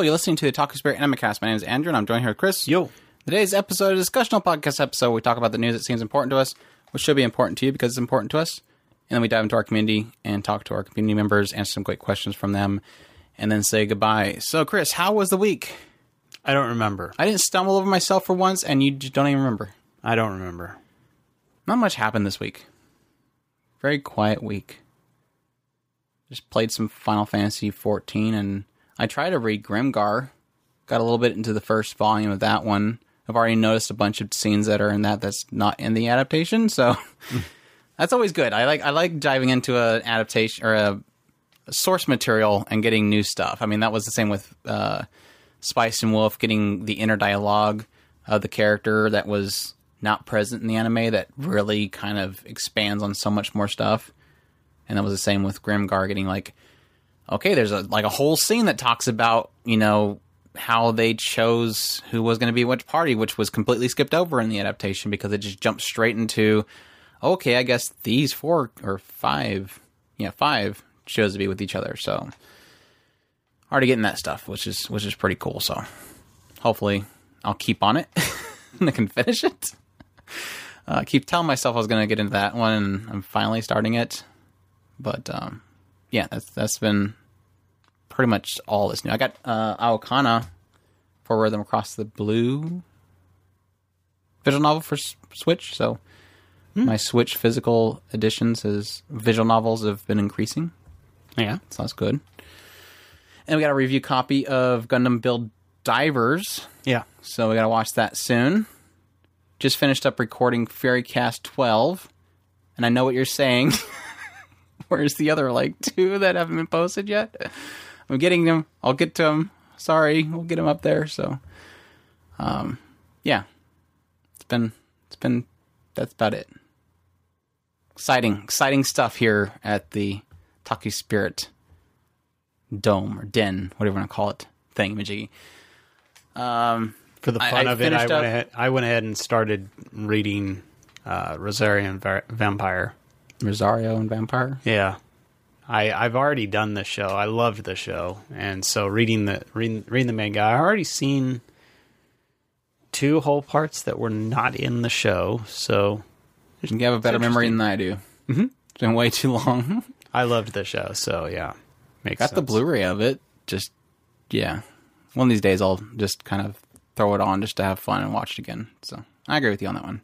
Hello, you're listening to the Otaku Spirit Animecast. My name is Andrew, and I'm joined here with Chris. Yo. Today's episode is a discussional podcast episode. We talk about the news that seems important to us, which should be important to you because it's important to us. And then we dive into our community and talk to our community members, answer some great questions from them, and then say goodbye. So, Chris, how was the week? I don't remember. I didn't stumble over myself for once, and you just don't even remember. I don't remember. Not much happened this week. Very quiet week. Just played some Final Fantasy 14, and I tried to read Grimgar. Got a little bit into the first volume of that one. I've already noticed a bunch of scenes that are in that that's not in the adaptation, so that's always good. I like I like diving into an adaptation or a, a source material and getting new stuff. I mean, that was the same with uh, Spice and Wolf, getting the inner dialogue of the character that was not present in the anime that really kind of expands on so much more stuff. And that was the same with Grimgar getting like, okay, there's a like a whole scene that talks about you know how they chose who was going to be which party, which was completely skipped over in the adaptation because it just jumped straight into, okay, I guess these four or five, yeah, five chose to be with each other. So already getting that stuff, which is which is pretty cool. So hopefully I'll keep on it and I can finish it. Uh, keep telling myself I was going to get into that one, and I'm finally starting it. But um, yeah, that's that's been pretty much all is new. I got uh, Aokana Four Rhythm Across the Blue visual novel for S- Switch. So my Switch physical editions as visual novels have been increasing. Yeah. So that's good. And we got a review copy of Gundam Build Divers. Yeah. So we got to watch that soon. Just finished up recording Fairycast 12. And I know what you're saying. Where's the other like two that haven't been posted yet? I'm getting them. I'll get to them. Sorry, we'll get them up there. So, um, yeah, it's been it's been that's about it. Exciting, exciting stuff here at the Otaku Spirit Dome or Den, whatever you want to call it, thing, Majiggy. Um, For the fun I of it, I went, up- ahead, I went ahead and started reading uh, Rosarian Va- Vampire. Rosario and Vampire. Yeah. I, I've already done the show. I loved the show, and so reading the reading, reading the manga, I already seen two whole parts that were not in the show. So You have a better memory than I do. Mm-hmm. It's been way too long. I loved the show. So yeah, makes Got the sense. Blu-ray of it. Just yeah, one of these days I'll just kind of throw it on just to have fun and watch it again. So I agree with you on that one.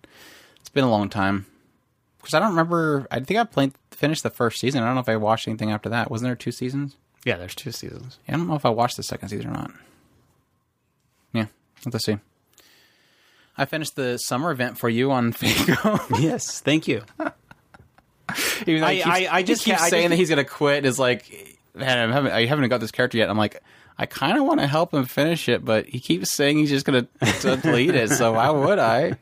It's been a long time because I don't remember. I think I played finished the first season. I don't know if I watched anything after that. Wasn't there two seasons? Yeah, there's two seasons. Yeah, I don't know if I watched the second season or not. Yeah, let's see. I finished the summer event for you on Fago. yes, thank you. Even though I- keeps, I- I just keep saying just- that he's gonna quit. Is like, man, I haven't, I haven't got this character yet. I'm like, I kind of want to help him finish it, but he keeps saying he's just gonna delete it. So why would I?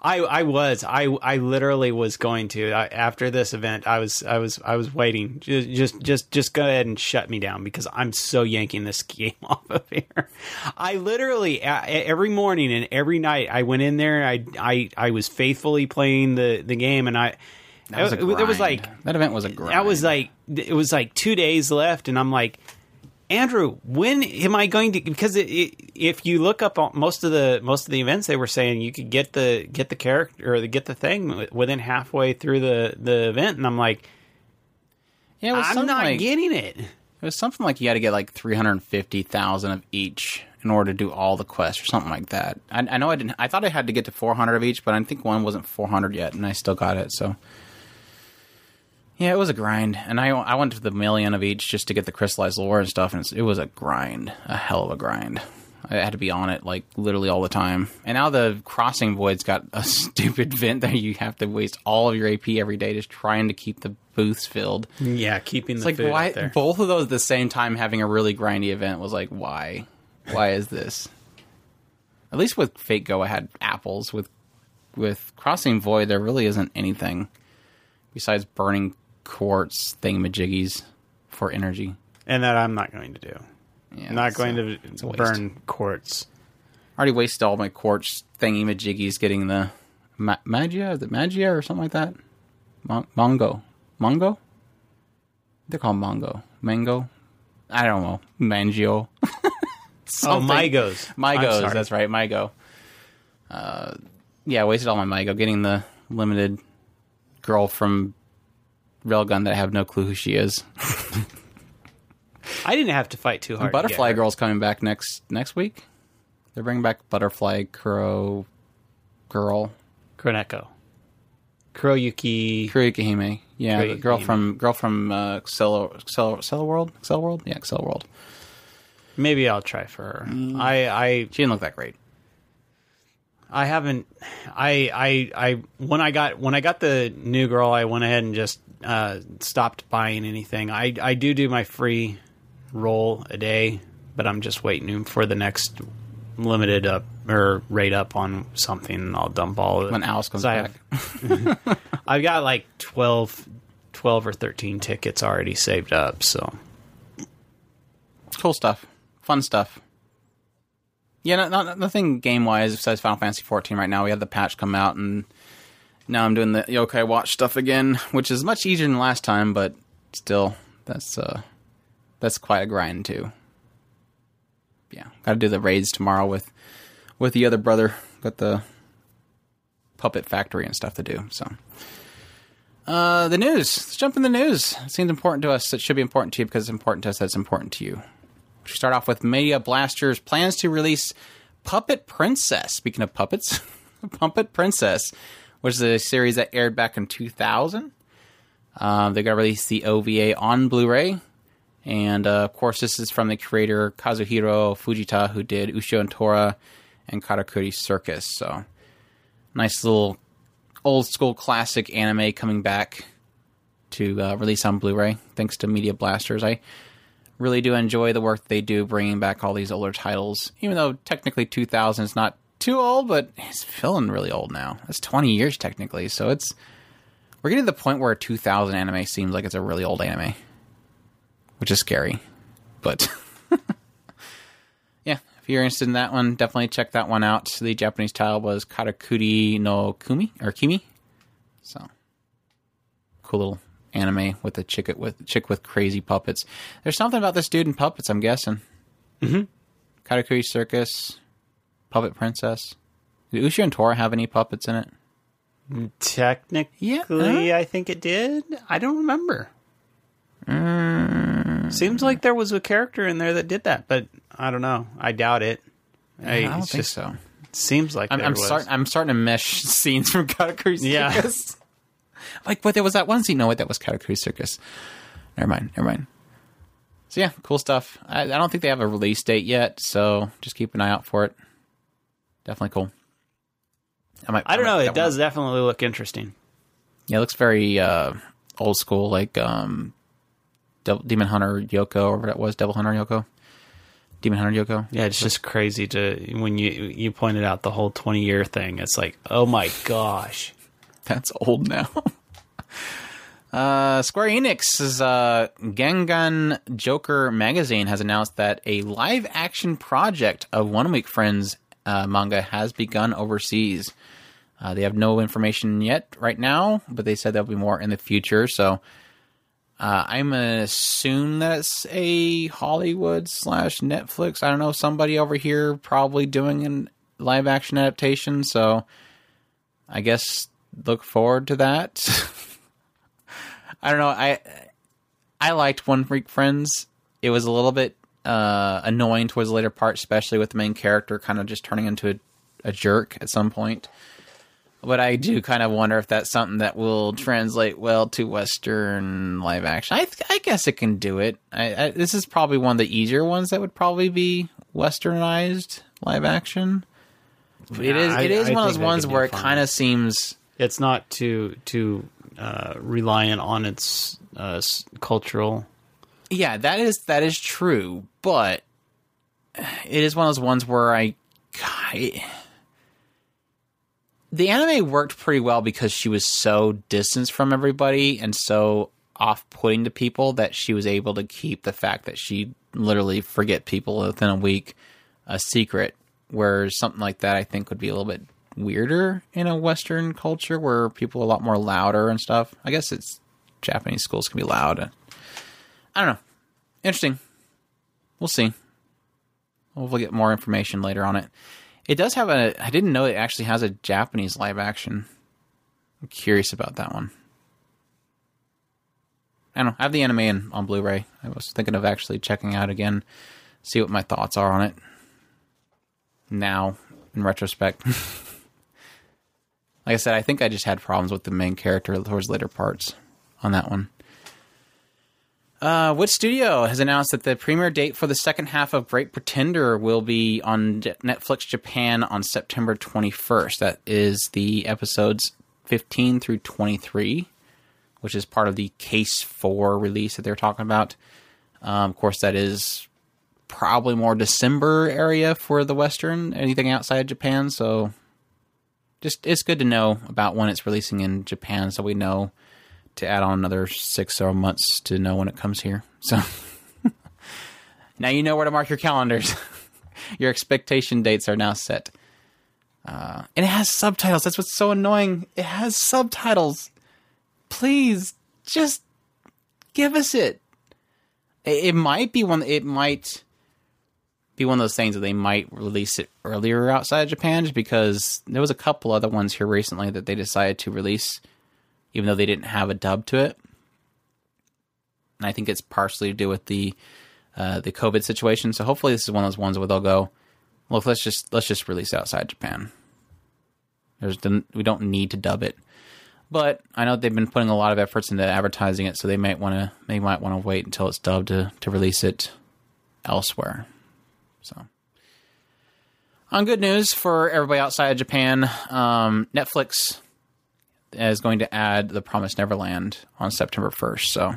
I I was I I literally was going to I, after this event I was I was I was waiting just just just just go ahead and shut me down because I'm so yanking this game off of here. I literally every morning and every night I went in there I I I was faithfully playing the the game and I That was it, it was like that event was a grind. that was like it was like two days left and i'm like andrew when am i going to because it, it, if you look up most of the most of the events they were saying you could get the get the character or the, get the thing within halfway through the the event and i'm like yeah, it i'm not like, getting it It was something like you had to get like three hundred fifty thousand of each in order to do all the quests or something like that. I, I know I didn't. I thought I had to get to four hundred of each, but I think one wasn't four hundred yet, and I still got it. So yeah, it was a grind, and I I went to the million of each just to get the crystallized lore and stuff, and it's, it was a grind, a hell of a grind. I had to be on it like literally all the time. And now the crossing void's got a stupid vent that you have to waste all of your AP every day just trying to keep the booths filled. yeah keeping the It's like food why both of those at the same time having a really grindy event was like why, why is this? At least with Fate Go, I had apples. With with Crossing Void, there really isn't anything besides burning quartz thingamajiggies for energy. and that i'm not going to do Yeah, I'm not going to burn quartz I already wasted all my quartz thingamajiggies getting the ma- magia, is it magia or something like that? Mon- Mongo, Mongo. They're called Mongo, Mango. I don't know, Mangio. Oh, Mygos. I'm Mygos, that's right, Mygo. Uh, yeah, I wasted all my Mygo getting the limited girl from Railgun that I have no clue who she is. I didn't have to fight too hard. to get Butterfly her. Girl's coming back next next week. They're bringing back Butterfly Kuro Girl. Kroneko. Kuroyuki. Kuroyuki. Yeah, the Kuroyuki girl Hime. from girl from uh, Accel, Accel, Accel World? Accel World? Yeah, Accel World. Maybe I'll try for her. Mm. I, I She didn't look that great. I haven't. I I I when I got when I got the new girl, I went ahead and just uh, stopped buying anything. I I do do my free roll a day, but I'm just waiting for the next limited up or rate up on something. and I'll dump all of it. When Alice comes 'Cause I back. have- I've got like 12, 12 or thirteen tickets already saved up. So cool stuff, fun stuff. Yeah, not, not, nothing game wise besides Final Fantasy 14 right now. We had the patch come out, and now I'm doing the Yokai Watch stuff again, which is much easier than last time, but still, that's uh, that's quite a grind too. Yeah, got to do the raids tomorrow with with the other brother. Got the puppet factory and stuff to do. So, uh, the news. Let's jump in the news. It seems important to us. It should be important to you because it's important to us. That's important to you. We start off with Media Blasters plans to release Puppet Princess. Speaking of puppets, Puppet Princess, which is a series that aired back in 2000. Um, they got going to release the OVA on Blu-ray, and uh, of course, this is from the creator Kazuhiro Fujita, who did Ushio and Tora and Karakuri Circus. So, nice little old school classic anime coming back to uh, release on Blu-ray, thanks to Media Blasters. I really do enjoy the work they do bringing back all these older titles. Even though technically 2000 is not too old but it's feeling really old now. That's 20 years technically so it's we're getting to the point where a 2000 anime seems like it's a really old anime which is scary but yeah if you're interested in that one definitely check that one out. The japanese title was karakuri no kumi or kimi so cool little anime with a chick with chick with crazy puppets. There's something about this dude and puppets. I'm guessing. Mm-hmm. Karakuri Circus, Puppet Princess. Did Ushio and Tora have any puppets in it? technically, Yeah, I think it did. I don't remember. Mm. Seems like there was a character in there that did that, but I don't know. I doubt it. I, I don't think just- so. Seems like I'm, there I'm was. starting. I'm starting to mesh scenes from Karakuri Circus. Yeah. Like, but there was that one scene. No, wait, that was Karakuri Circus. Never mind. Never mind. So yeah, cool stuff. I, I don't think they have a release date yet, so just keep an eye out for it. Definitely cool. I might. I don't might know. It that one up. does definitely look interesting. Yeah, it looks very uh, old school, like um, Demon Hunter Yoko, or whatever that was, Devil Hunter Yoko, Demon Hunter Yoko. Yeah, it's just crazy to when you you pointed out the whole twenty year thing. It's like, oh my gosh. That's old now. uh, Square Enix's uh, Gangan Joker magazine has announced that a live action project of One Week Friends uh, manga has begun overseas. Uh, they have no information yet right now, but they said there'll be more in the future. So uh, I'm gonna assume that it's a Hollywood slash Netflix. I don't know somebody over here probably doing a live action adaptation. So I guess look forward to that. I don't know. I I liked One Week Friends. It was a little bit uh, annoying towards the later part, especially with the main character kind of just turning into a, a jerk at some point. But I do kind of wonder if that's something that will translate well to Western live action. I, I guess it can do it. I, I, this is probably one of the easier ones that would probably be Westernized live action. It is. It is I one of those ones where it kind of seems. It's not too too uh, reliant on its uh, cultural. Yeah, that is that is true, but it is one of those ones where I, I the anime worked pretty well because she was so distanced from everybody and so off-putting to people that she was able to keep the fact that she literally forget people within a week a secret. Whereas something like that, I think, would be a little bit weirder in a Western culture where people are a lot more louder and stuff. I guess it's Japanese schools can be loud. I don't know. Interesting. We'll see. we'll get more information later on it. It does have a. I didn't know it actually has a Japanese live action. I'm curious about that one. I don't know. I have the anime in, on Blu-ray. I was thinking of actually checking out again, see what my thoughts are on it. Now, in retrospect, like I said, I think I just had problems with the main character towards later parts on that one. Uh, Wit Studio has announced that the premiere date for the second half of Great Pretender will be on Netflix Japan on September 21st. That is the episodes 15 through 23, which is part of the Case 4 release that they're talking about. Um, of course, that is probably more December area for the Western, anything outside Japan. So just it's good to know about when it's releasing in Japan so we know to add on another six or months to know when it comes here. So now you know where to mark your calendars. your expectation dates are now set. Uh, and it has subtitles. That's what's so annoying. It has subtitles. Please, just give us it. It, it might be one. It might be one of those things that they might release it earlier outside of Japan, just because there was a couple other ones here recently that they decided to release even though they didn't have a dub to it. And I think it's partially to do with the uh, the COVID situation. So hopefully this is one of those ones where they'll go, look, let's just let's just release outside Japan. There's we don't need to dub it, but I know they've been putting a lot of efforts into advertising it, so they might want to they might want to wait until it's dubbed to to release it elsewhere. So. On good news for everybody outside of Japan, um, Netflix is going to add The Promised Neverland on September 1st. So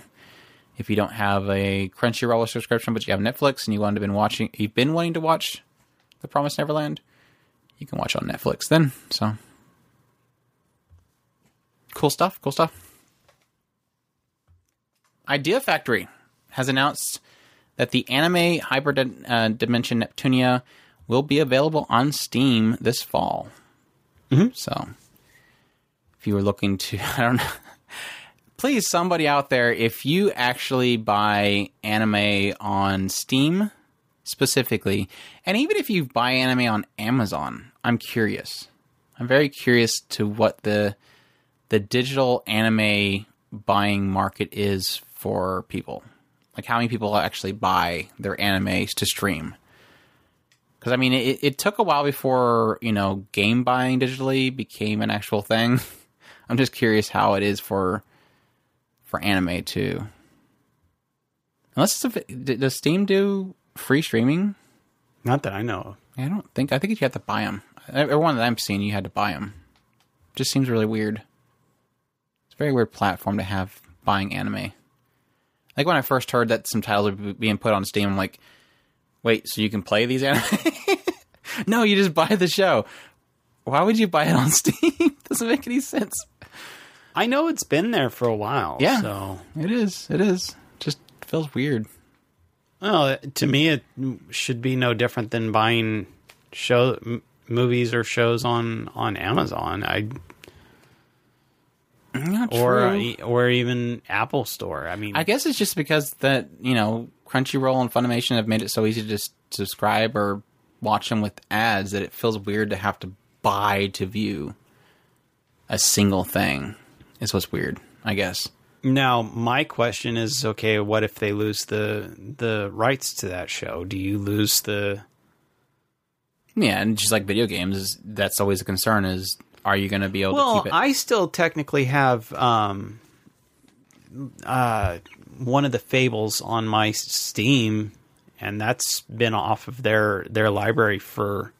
if you don't have a Crunchyroll subscription, but you have Netflix and you want to been watching, you've been wanting to watch The Promised Neverland, you can watch on Netflix then. So cool stuff. Cool stuff. Idea Factory has announced that the anime Hyper uh, Dimension Neptunia will be available on Steam this fall. Mm-hmm. So if you were looking to, I don't know. Please, somebody out there, if you actually buy anime on Steam specifically, and even if you buy anime on Amazon, I'm curious. I'm very curious to what the the digital anime buying market is for people. Like how many people actually buy their animes to stream. Because I mean, it, it took a while before you know game buying digitally became an actual thing. I'm just curious how it is for for anime too. Unless it's a, does Steam do free streaming? Not that I know of. I don't think. I think you have to buy them. Everyone that I'm seeing, you had to buy them. Just seems really weird. It's a very weird platform to have buying anime. Like when I first heard that some titles were being put on Steam, I'm like, wait, so you can play these anime? no, you just buy the show. Why would you buy it on Steam? Doesn't make any sense. I know it's been there for a while. Yeah, so it is. It is. Just feels weird. Well, uh, to me, it should be no different than buying show m- movies or shows on on Amazon. I Not or uh, true. or even Apple Store. I mean, I guess it's just because that you know Crunchyroll and Funimation have made it so easy to just subscribe or watch them with ads that it feels weird to have to buy to view a single thing. Is what's weird, I guess. now my question is: Okay, what if they lose the the rights to that show? Do you lose the? Yeah, and just like video games, that's always a concern. Is are you going to be able to Well, keep it? I still technically have um, uh, one of the Fables on my Steam, and that's been off of their their library for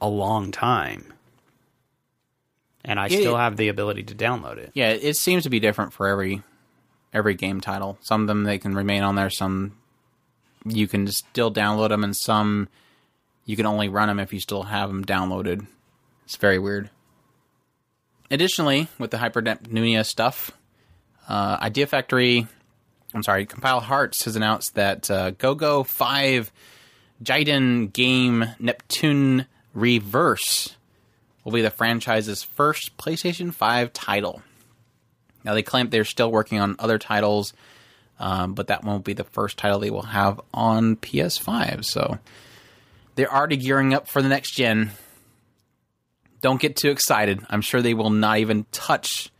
a long time, and I Yeah, still have the ability to download it. yeah, it seems to be different for every every game title. Some of them they can remain on there. Some you can still download them, and some you can only run them if you still have them downloaded. It's very weird. Additionally, with the Hyperneptunia stuff, uh, Idea Factory, I'm sorry, Compile Hearts has announced that uh, GoGo 5 Jaiden game Neptune Reverse will be the franchise's first PlayStation 5 title. Now, they claim they're still working on other titles, um, but that won't be the first title they will have on PS5. So, they're already gearing up for the next gen. Don't get too excited. I'm sure they will not even touch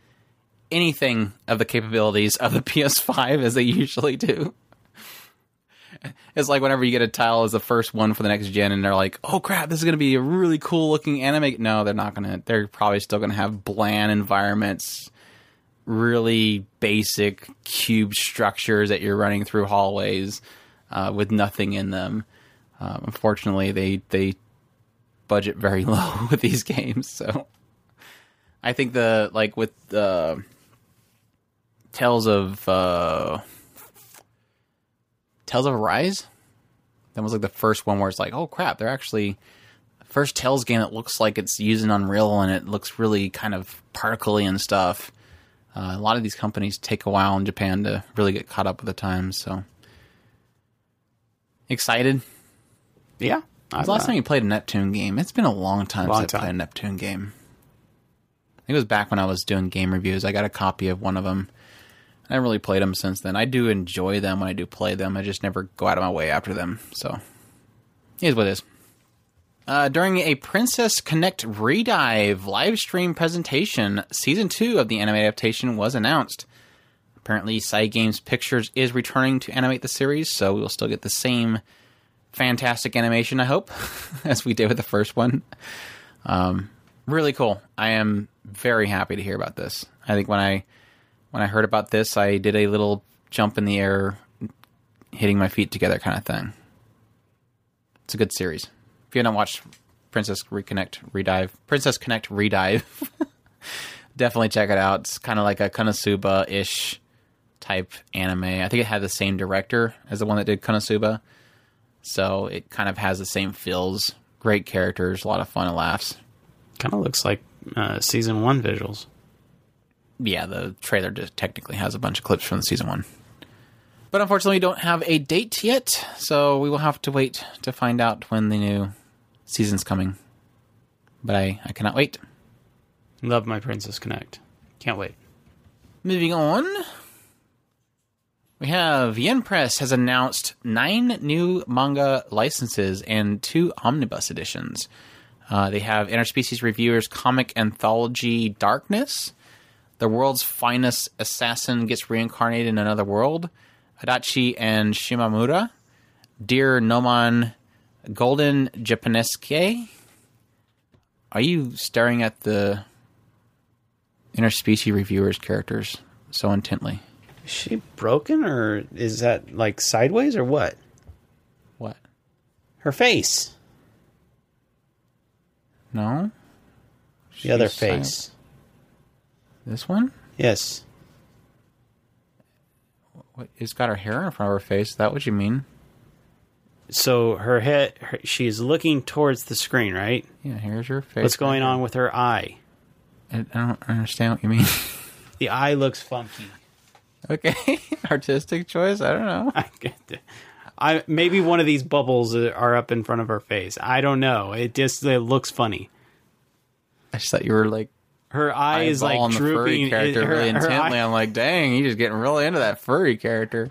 anything of the capabilities of the PS5 as they usually do. It's like whenever you get a tile as the first one for the next gen, and they're like, "Oh crap, this is going to be a really cool looking anime." No, they're not going to. They're probably still going to have bland environments, really basic cube structures that you're running through hallways uh, with nothing in them. Um, unfortunately, they they budget very low with these games, so I think the like with the Tales of uh, Tales of Arise, that was like the first one where it's like, oh crap, they're actually first Tales game that looks like it's using Unreal and it looks really kind of particly and stuff. Uh, a lot of these companies take a while in Japan to really get caught up with the times, so excited. Yeah. The last time you played a Neptune game? It's been a long time Long since I played a Neptune game. I think it was back when I was doing game reviews. I got a copy of one of them. I haven't really played them since then. I do enjoy them when I do play them. I just never go out of my way after them. So, it is what it is. Uh, during a Princess Connect Redive live stream presentation, season two of the anime adaptation was announced. Apparently, CygamesPictures is returning to animate the series, so we will still get the same fantastic animation, I hope, as we did with the first one. Um, really cool. I am very happy to hear about this. I think when I when I heard about this, I did a little jump in the air, hitting my feet together kind of thing. It's a good series. If you haven't watched Princess Reconnect Redive, Princess Connect Redive, definitely check it out. It's kind of like a Konosuba ish type anime. I think it had the same director as the one that did Konosuba. So it kind of has the same feels. Great characters, a lot of fun and laughs. Kind of looks like uh, season one visuals. Yeah, the trailer just technically has a bunch of clips from the season one. But unfortunately, we don't have a date yet, so we will have to wait to find out when the new season's coming. But I, I cannot wait. Love my Princess Connect. Can't wait. Moving on, we have Yen Press has announced nine new manga licenses and two omnibus editions. Uh, they have Interspecies Reviewers comic anthology Darkness, The World's Finest Assassin Gets Reincarnated in Another World, Adachi and Shimamura, Dear Noman Golden Japanesque. Are you staring at the Interspecies Reviewers characters so intently? Is she broken or is that like sideways or what? What? Her face. No? The other She's silent. face. This one? Yes. What, it's got her hair in front of her face. Is that what you mean? So her head, her, she's looking towards the screen, right? Yeah, here's her face. What's going on with her eye? I don't understand what you mean. The eye looks funky. Okay, artistic choice. I don't know. I get it. I maybe one of these bubbles are up in front of her face. I don't know. It just it looks funny. I just thought you were like Her eye is like the drooping. furry character It- her, really intently. eye- I'm like, dang, you just getting really into that furry character.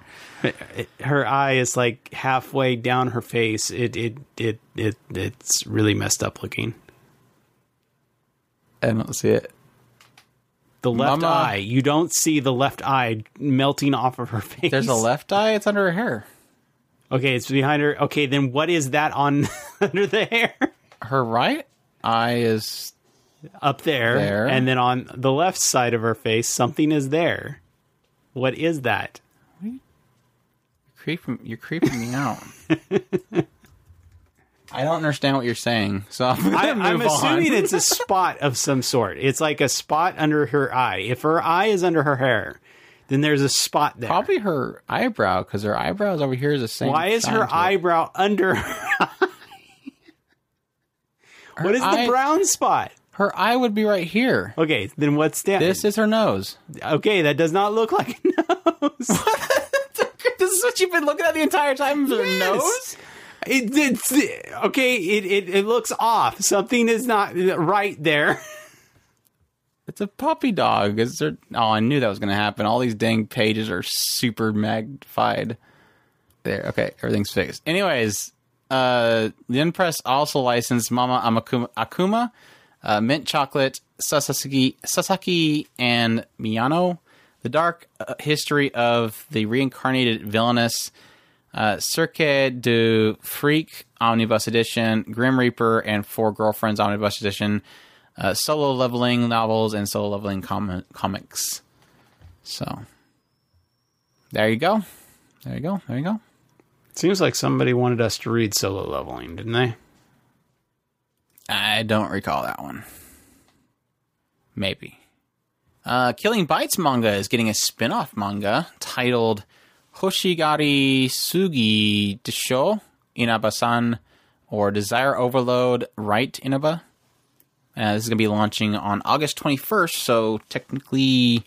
her eye is like halfway down her face. It it it it it's really messed up looking. I don't see it. The left Mama. eye, you don't see the left eye melting off of her face. There's a left eye. It's under her hair. Okay, it's behind her. Okay, then what is that on under the hair? Her right eye is Up there, There. and then on the left side of her face, something is there. What is that? You're creeping. You're creeping me out. I don't understand what you're saying. So I'm I, I'm assuming it's a spot of some sort. It's like a spot under her eye. If her eye is under her hair, then there's a spot there. Probably her eyebrow because her eyebrows over here is the same. Why is her to it. eyebrow under her eye? What is eye- the brown spot? Her eye would be right here. Okay, then what's that? This is her nose. okay, that does not look like a nose. this is what you've been looking at the entire time. Her nose. It, it's okay. It, it it looks off. Something is not right there. It's a puppy dog. Is there? Oh, I knew that was going to happen. All these dang pages are super magnified. There. Okay, everything's fixed. Anyways, Uh, Yen Press also licensed Mama Amakuma, Akuma, uh, Mint Chocolate, Sasaki, Sasaki, and Miyano. The dark uh, history of the reincarnated villainous uh, Cirque du Freak Omnibus Edition, Grim Reaper, and Four Girlfriends Omnibus Edition, uh, solo leveling novels, and solo leveling com- comics. So, there you go. There you go. There you go. Seems like somebody wanted us to read solo leveling, didn't they? I don't recall that one. Maybe. Uh, Killing Bites manga is getting a spin off manga titled Hoshigari Sugi Desho Inaba-san or Desire Overload Right Inaba. Uh, this is going to be launching on August 21st, so technically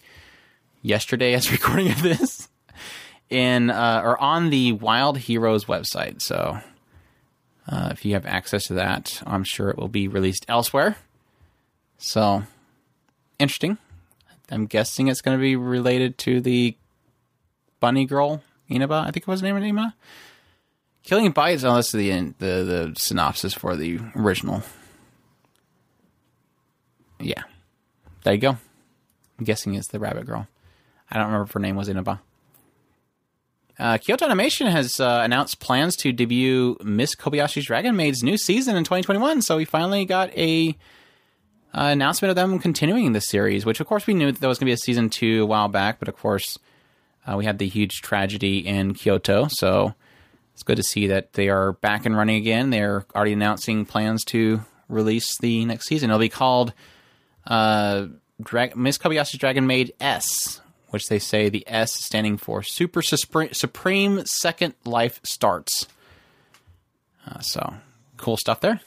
yesterday as recording of this in uh, or on the Wild Heroes website. So uh, if you have access to that, I'm sure it will be released elsewhere. So interesting. I'm guessing it's going to be related to the bunny girl Inaba. I think it was the name Inaba. Killing Bites. Oh, this the the the synopsis for the original. Yeah, there you go. I'm guessing it's the rabbit girl. I don't remember if her name was Inaba. Uh, Kyoto Animation has uh, announced plans to debut Miss Kobayashi's Dragon Maid's new season in 2021. So we finally got a uh, announcement of them continuing the series, which of course we knew that there was going to be a season two a while back, but of course uh, we had the huge tragedy in Kyoto. So it's good to see that they are back and running again. They're already announcing plans to release the next season. It'll be called uh, Dra- Miss Kobayashi's Dragon Maid S, which they say the S standing for Super Suspre- Supreme Second Life Starts. Uh, so cool stuff there.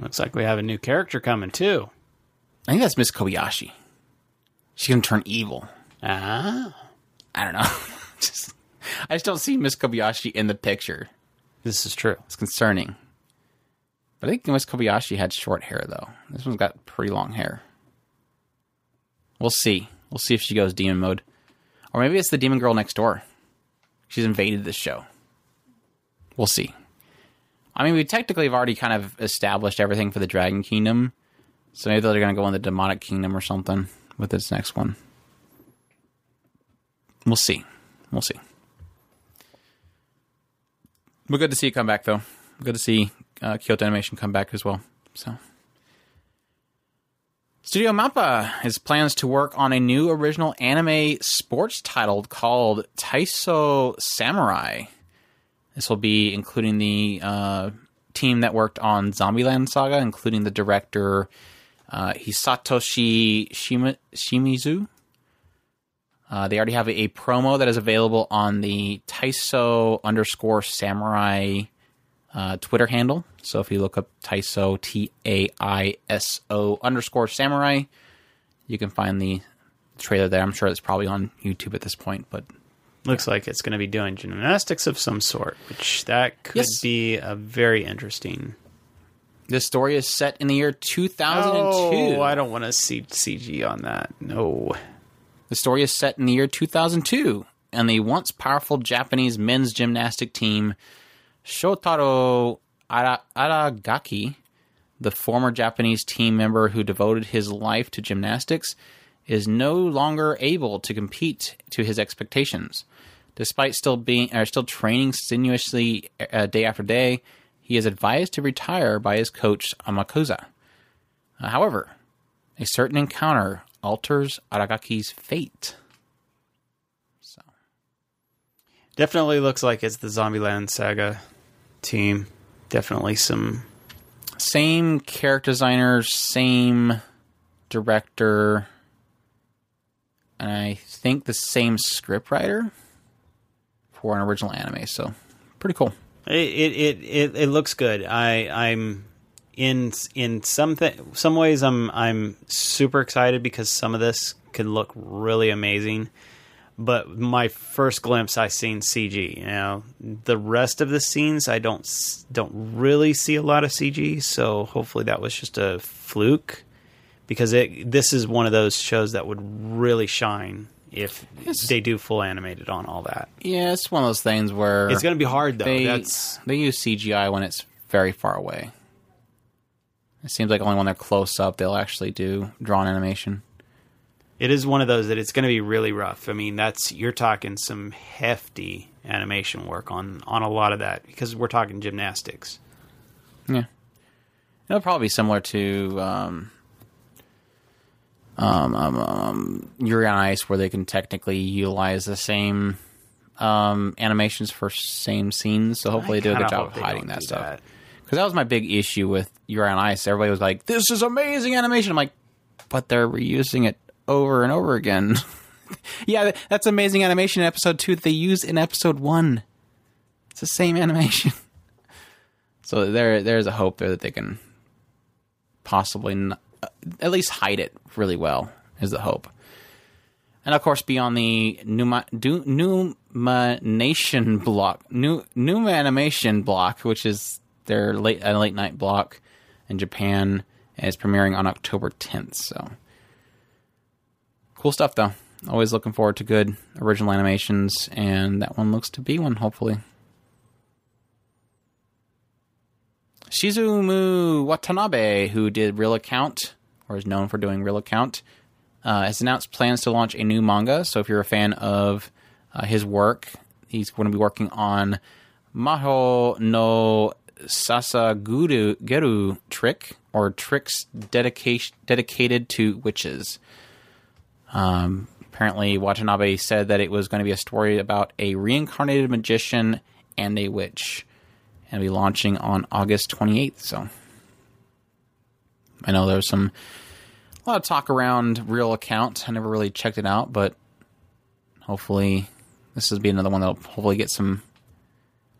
Looks like we have a new character coming too. I think that's Miss Kobayashi. She's gonna turn evil. Ah, I don't know. just, I just don't see Miss Kobayashi in the picture. this is true. It's concerning. But I think Miss Kobayashi had short hair though. This one's got pretty long hair. We'll see. We'll see if she goes demon mode. Or maybe it's the demon girl next door. She's invaded this show. We'll see. I mean, we technically have already kind of established everything for the Dragon Kingdom. So maybe they're going to go in the Demonic Kingdom or something with this next one. We'll see. We'll see. But good to see it come back, though. Good to see uh, Kyoto Animation come back as well. So. Studio Mappa has plans to work on a new original anime sports title called Taiso Samurai. This will be including the uh, team that worked on Zombieland Saga, including the director uh, Hisatoshi Shima- Shimizu. Uh, they already have a, promo that is available on the Taiso underscore Samurai uh, Twitter handle. So if you look up Taiso T A I S O underscore Samurai, you can find the trailer there. I'm sure it's probably on YouTube at this point, but Looks like it's going to be doing gymnastics of some sort, which that could Yes. be a very interesting. this story is set in the year 2002. Oh, I don't want to see CG on that. No. The story is set in the year 2002, and the once powerful Japanese men's gymnastic team, Shotaro Ara- Aragaki, the former Japanese team member who devoted his life to gymnastics, is no longer able to compete to his expectations. Despite still being or still training sinuously uh, day after day, he is advised to retire by his coach Amakusa. Uh, however, a certain encounter alters Aragaki's fate. So, Definitely looks like it's the Zombieland Saga team. Definitely some. same character designer, same director, and I think the same script writer for an original anime. So, pretty cool. It it it, it, it looks good. I I'm in in some th- some ways I'm I'm super excited because some of this could look really amazing. But my first glimpse, I seen CG. You know, the rest of the scenes, I don't don't really see a lot of CG. So hopefully that was just a fluke, because it this is one of those shows that would really shine if they do full animated on all that. Yeah, it's one of those things where It's going to be hard though. they That's they use CGI when it's very far away. It seems like only when they're close up they'll actually do drawn animation. it is one of those that it's going to be really rough. I mean, that's you're talking some hefty animation work on on a lot of that because we're talking gymnastics. Yeah, it'll probably be similar to um, um, um, um, Yuri on Ice, where they can technically utilize the same um, animations for same scenes. So hopefully, they do a good job of hiding that stuff. that. Because that was my big issue with Yuri on Ice. Everybody was like, "This is amazing animation." I'm like, but they're reusing it over and over again. yeah, that's amazing animation in episode two that they use in episode one. It's the same animation. so there, there's a hope there that they can possibly uh, at least hide it really well. Is the hope. And of course, beyond the Numa, du, Numanation block, New Numa Animation block, which is their late uh, late night block in Japan, is premiering on October 10th. So cool stuff, though. Always looking forward to good original animations, and that one looks to be one. Hopefully, Shizumu Watanabe, who did Real Account, or is known for doing Real Account, uh, has announced plans to launch a new manga. So if you're a fan of uh, his work, he's going to be working on Maho no Sasaguru Geru trick, or tricks dedication, dedicated to witches. Um, apparently, Watanabe said that it was going to be a story about a reincarnated magician and a witch, and be launching on August 28th. So I know there's some a lot of talk around Real Account. I never really checked it out, but hopefully this will be another one that'll hopefully get some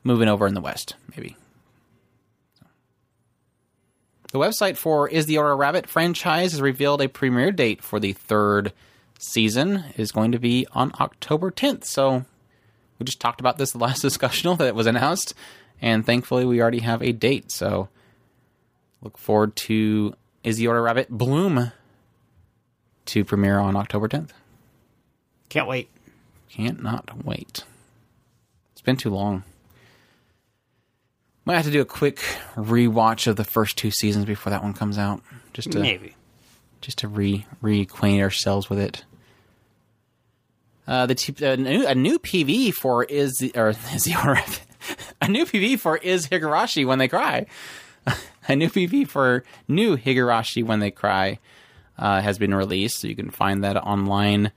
moving over in the West, maybe. The website for Is the Order Rabbit franchise has revealed a premiere date for the third season It is going to be on October 10th. So we just talked about this the last discussional that was announced, and thankfully we already have a date. So look forward to Is the Order Rabbit Bloom to premiere on October 10th. Can't wait. Can't not wait. It's been too long. Might have to do a quick rewatch of the first two seasons before that one comes out, just to Maybe. just to re reacquaint ourselves with it. Uh, the t- a, new, a new PV for is the, or is the a new PV for is Higurashi when they cry. a new PV for new Higurashi when they cry uh, has been released, so you can find that online.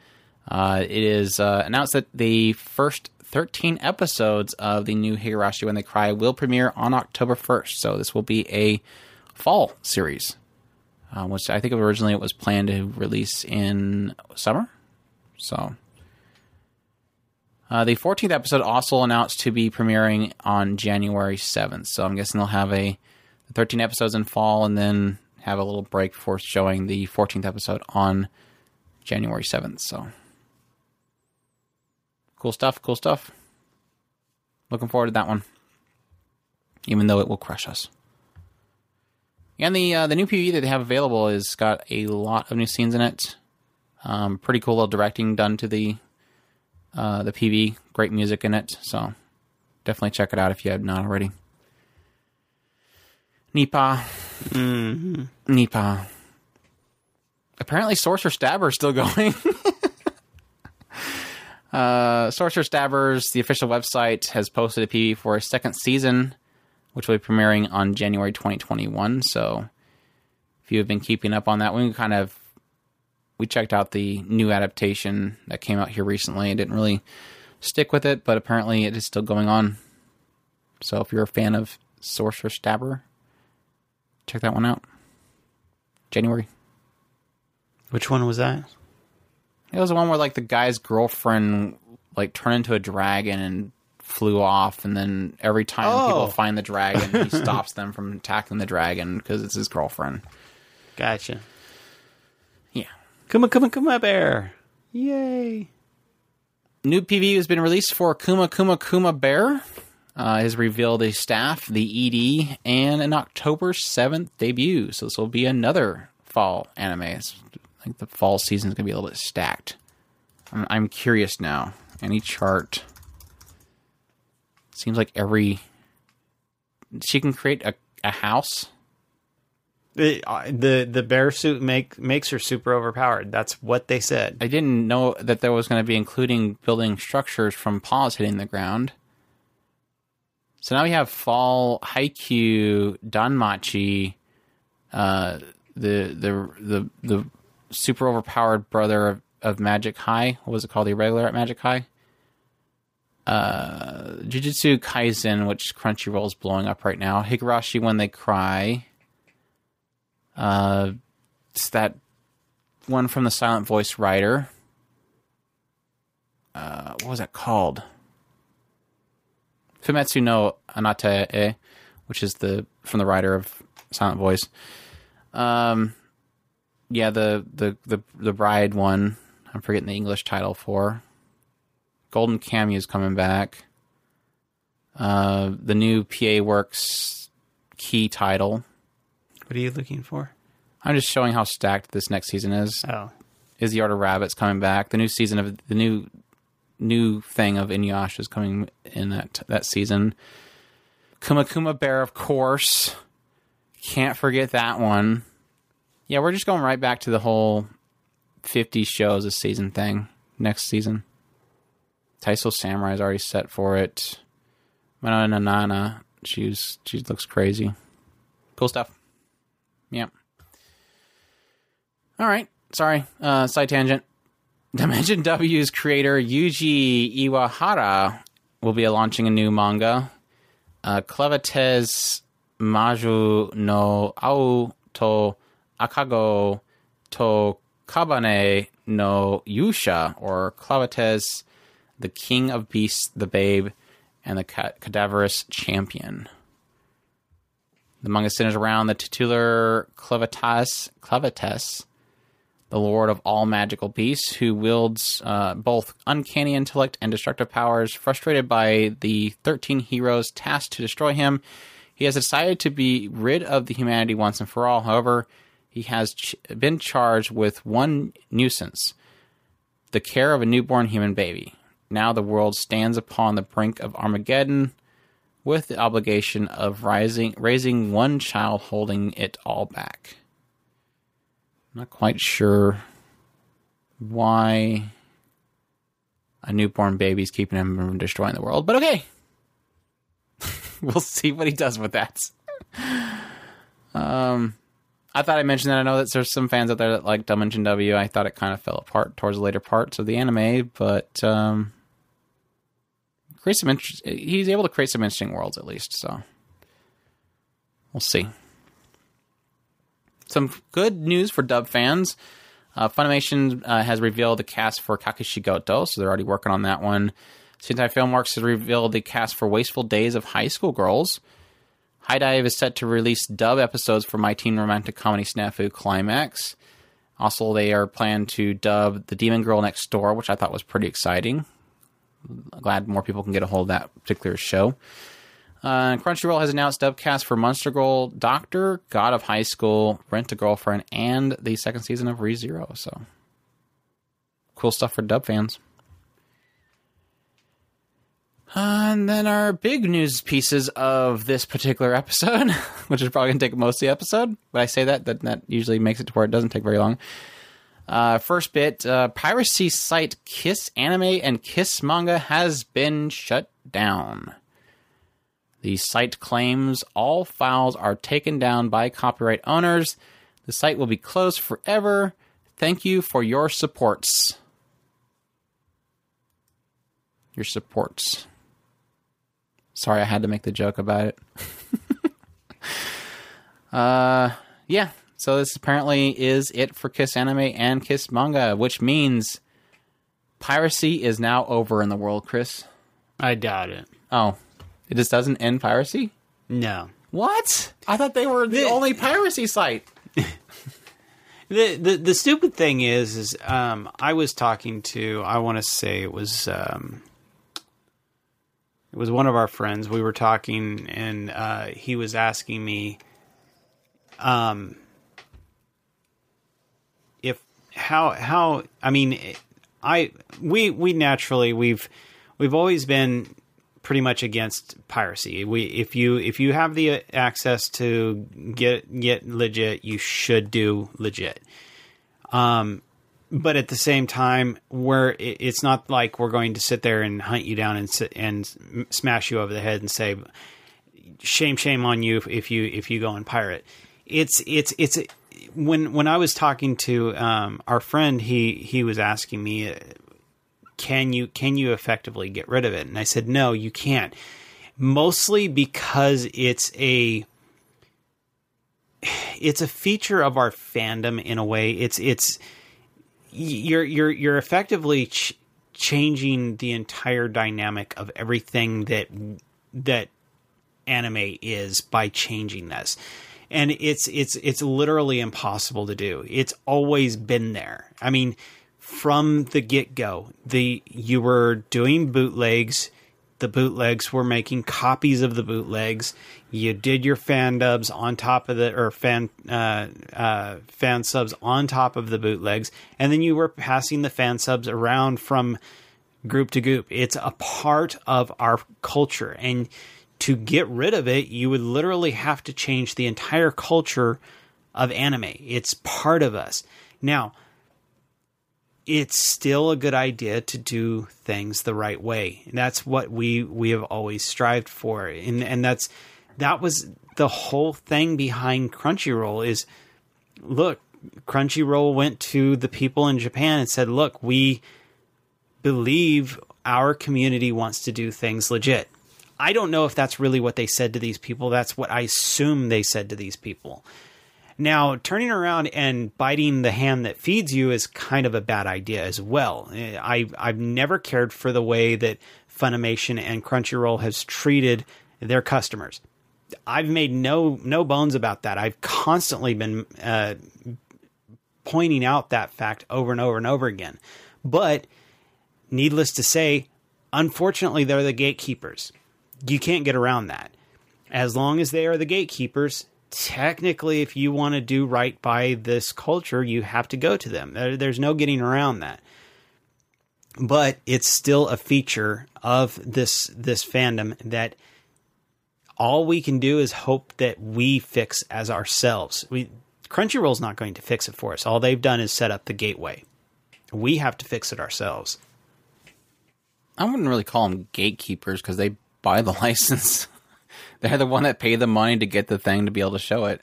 Uh, it is uh, announced that the first 13 episodes of the new Higurashi When They Cry will premiere on October 1st. So this will be a fall series, uh, which I think originally it was planned to release in summer. So uh, the 14th episode also announced to be premiering on January 7th. So I'm guessing they'll have a 13 episodes in fall and then have a little break before showing the 14th episode on January 7th. So cool stuff, cool stuff. Looking forward to that one. Even though it will crush us. And the uh, the new PV that they have available has got a lot of new scenes in it. Um, pretty cool little directing done to the uh, the PV. Great music in it. So definitely check it out if you have not already. Nipa. Nipa. Apparently, Sorcerer Stabber is still going. Uh, Sorcerer Stabbers, the official website, has posted a PV for a second season, which will be premiering on January 2021. So, if you have been keeping up on that, we kind of we checked out the new adaptation that came out here recently. I didn't really stick with it, but apparently it is still going on. So, if you're a fan of Sorcerer Stabber, check that one out. January. Which one was that? It was the one where like the guy's girlfriend like turned into a dragon and flew off, and then every time Oh. people find the dragon, he stops them from attacking the dragon because it's his girlfriend. Gotcha. Yeah. Come on, come on, come on, bear. Yay. New PV has been released for Kuma Kuma Kuma Bear. Uh, has revealed a staff, the ED, and an October 7th debut. So this will be another fall anime. It's, I think the fall season is going to be a little bit stacked I'm, I'm curious now. Any chart seems like every she can create a, a house. The uh, the the bear suit make makes her super overpowered. That's what they said. I didn't know that there was going to be including building structures from paws hitting the ground. So now we have Fall, Haikyuu, Danmachi, uh, the the the the super overpowered brother of, of Magic High. What was it called? The irregular at Magic High. Uh, Jujutsu Kaisen, which Crunchyroll is blowing up right now. Higurashi When They Cry. Uh, it's that one from the Silent Voice writer. Uh, what was that called? Fumetsu no Anate, which is the from the writer of Silent Voice. Um, yeah, the the the the bride one. I'm forgetting the English title for. Golden Kamuy is coming back. Uh, the new PA Works key title. What are you looking for? I'm just showing how stacked this next season is. Oh, Is the Order a Rabbit coming back? The new season of the new new thing of Inuyasha is coming in that that season. Kuma Kuma Bear, of course. Can't forget that one. Yeah, we're just going right back to the whole 50 shows a season thing next season. Taiso Samurai is already set for it. Mana Nana, she's she looks crazy. Cool stuff. Yeah. All right. Sorry. Uh, side tangent. Dimension W's creator Yuji Iwahara will be launching a new manga. Uh, Clevatess Maju no Au to Akago to Kabane no Yusha, or Clevatess, the King of Beasts, the Babe, and the ca- Cadaverous Champion. The manga centers around the titular Clevatess, the lord of all magical beasts, who wields uh, both uncanny intellect and destructive powers. Frustrated by the 13 heroes tasked to destroy him, he has decided to be rid of the humanity once and for all. However, he has ch- been charged with one nuisance the care of a newborn human baby. Now the world stands upon the brink of Armageddon with the obligation of rising, raising one child holding it all back. Not quite sure why a newborn baby's keeping him from destroying the world, but okay. we'll see what he does with that. Um, I thought I mentioned that. I know that there's some fans out there that like Dimension W. I thought it kind of fell apart towards the later parts of the anime, but um, create some interest. He's able to create some interesting worlds at least. So we'll see. Some good news for Dub fans. Uh, Funimation uh, has revealed the cast for Kakushigoto, so they're already working on that one. Sentai Filmworks has revealed the cast for Wasteful Days of High School Girls. HIDIVE is set to release dub episodes for My Teen Romantic Comedy Snafu Climax. Also, they are planned to dub The Demon Girl Next Door, which I thought was pretty exciting. Glad more people can get a hold of that particular show. Uh, Crunchyroll has announced dubcast for Monster Girl, Doctor, God of High School, Rent a Girlfriend, and the second season of ReZero. So, cool stuff for dub fans. Uh, and then our big news pieces of this particular episode, which is probably going to take most of the episode, but I say that, that that usually makes it to where it doesn't take very long. Uh, first bit uh, piracy site Kiss Anime and Kiss Manga has been shut down. The site claims all files are taken down by copyright owners. The site will be closed forever. Thank you for your supports. Your supports. Sorry, I had to make the joke about it. uh, yeah. So this apparently is it for Kiss Anime and Kiss Manga, which means piracy is now over in the world, Chris. I doubt it. Oh, it just doesn't end piracy? No. What? I thought they were the The- only piracy site. The, the the stupid thing is is um I was talking to I want to say it was um it was one of our friends we were talking and uh he was asking me um if how how I mean I we we naturally we've we've always been pretty much against piracy. We if you if you have the access to get get legit, you should do legit. Um, but at the same time, where it's not like we're going to sit there and hunt you down and and smash you over the head and say, "Shame, shame on you if you if you go and pirate." It's it's it's when when I was talking to um, our friend, he he was asking me, "Can you can you effectively get rid of it?" And I said, "No, you can't." Mostly because it's a it's a feature of our fandom in a way. It's it's you're you're you're effectively ch- changing the entire dynamic of everything that that anime is by changing this. And it's it's it's literally impossible to do. It's always been there. I mean from the get-go the you were doing bootlegs the bootlegs were making copies of the bootlegs you did your fan dubs on top of the or fan uh, uh, fan subs on top of the bootlegs, and then you were passing the fan subs around from group to group. It's a part of our culture, and to get rid of it, you would literally have to change the entire culture of anime. It's part of us now. It's still a good idea to do things the right way. That's what we we have always strived for, and and that's that was the whole thing behind Crunchyroll is look, Crunchyroll went to the people in Japan and said, "Look, we believe our community wants to do things legit." I don't know if that's really what they said to these people. That's what I assume they said to these people. Now, turning around and biting the hand that feeds you is kind of a bad idea as well. I I've never cared for the way that Funimation and Crunchyroll has treated their customers. I've made no no bones about that. I've constantly been uh, pointing out that fact over and over and over again. But needless to say, unfortunately, they're the gatekeepers. You can't get around that. As long as they are the gatekeepers, technically, if you want to do right by this culture, you have to go to them. There's no getting around that. But it's still a feature of this this fandom that all we can do is hope that we fix as ourselves. We Crunchyroll's not going to fix it for us. All they've done is set up the gateway. We have to fix it ourselves. I wouldn't really call them gatekeepers because they buy the license. They're the one that pay the money to get the thing to be able to show it.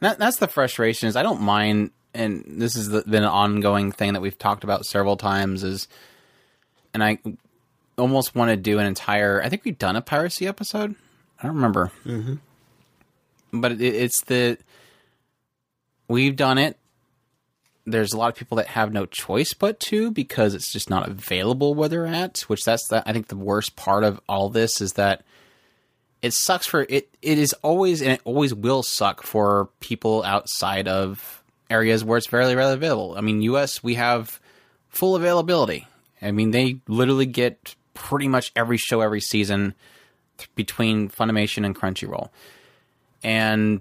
And that, that's the frustration. Is I don't mind, and this has been an ongoing thing that we've talked about several times. Is and I almost want to do an entire. I think we've done a piracy episode. I don't remember. Mm-hmm. But it, it's the we've done it. There's a lot of people that have no choice but to because it's just not available where they're at. Which that's the, I think the worst part of all this is that it sucks for it. It is always and it always will suck for people outside of areas where it's fairly readily available. I mean, U.S. we have full availability. I mean, they literally get pretty much every show every season between Funimation and Crunchyroll. And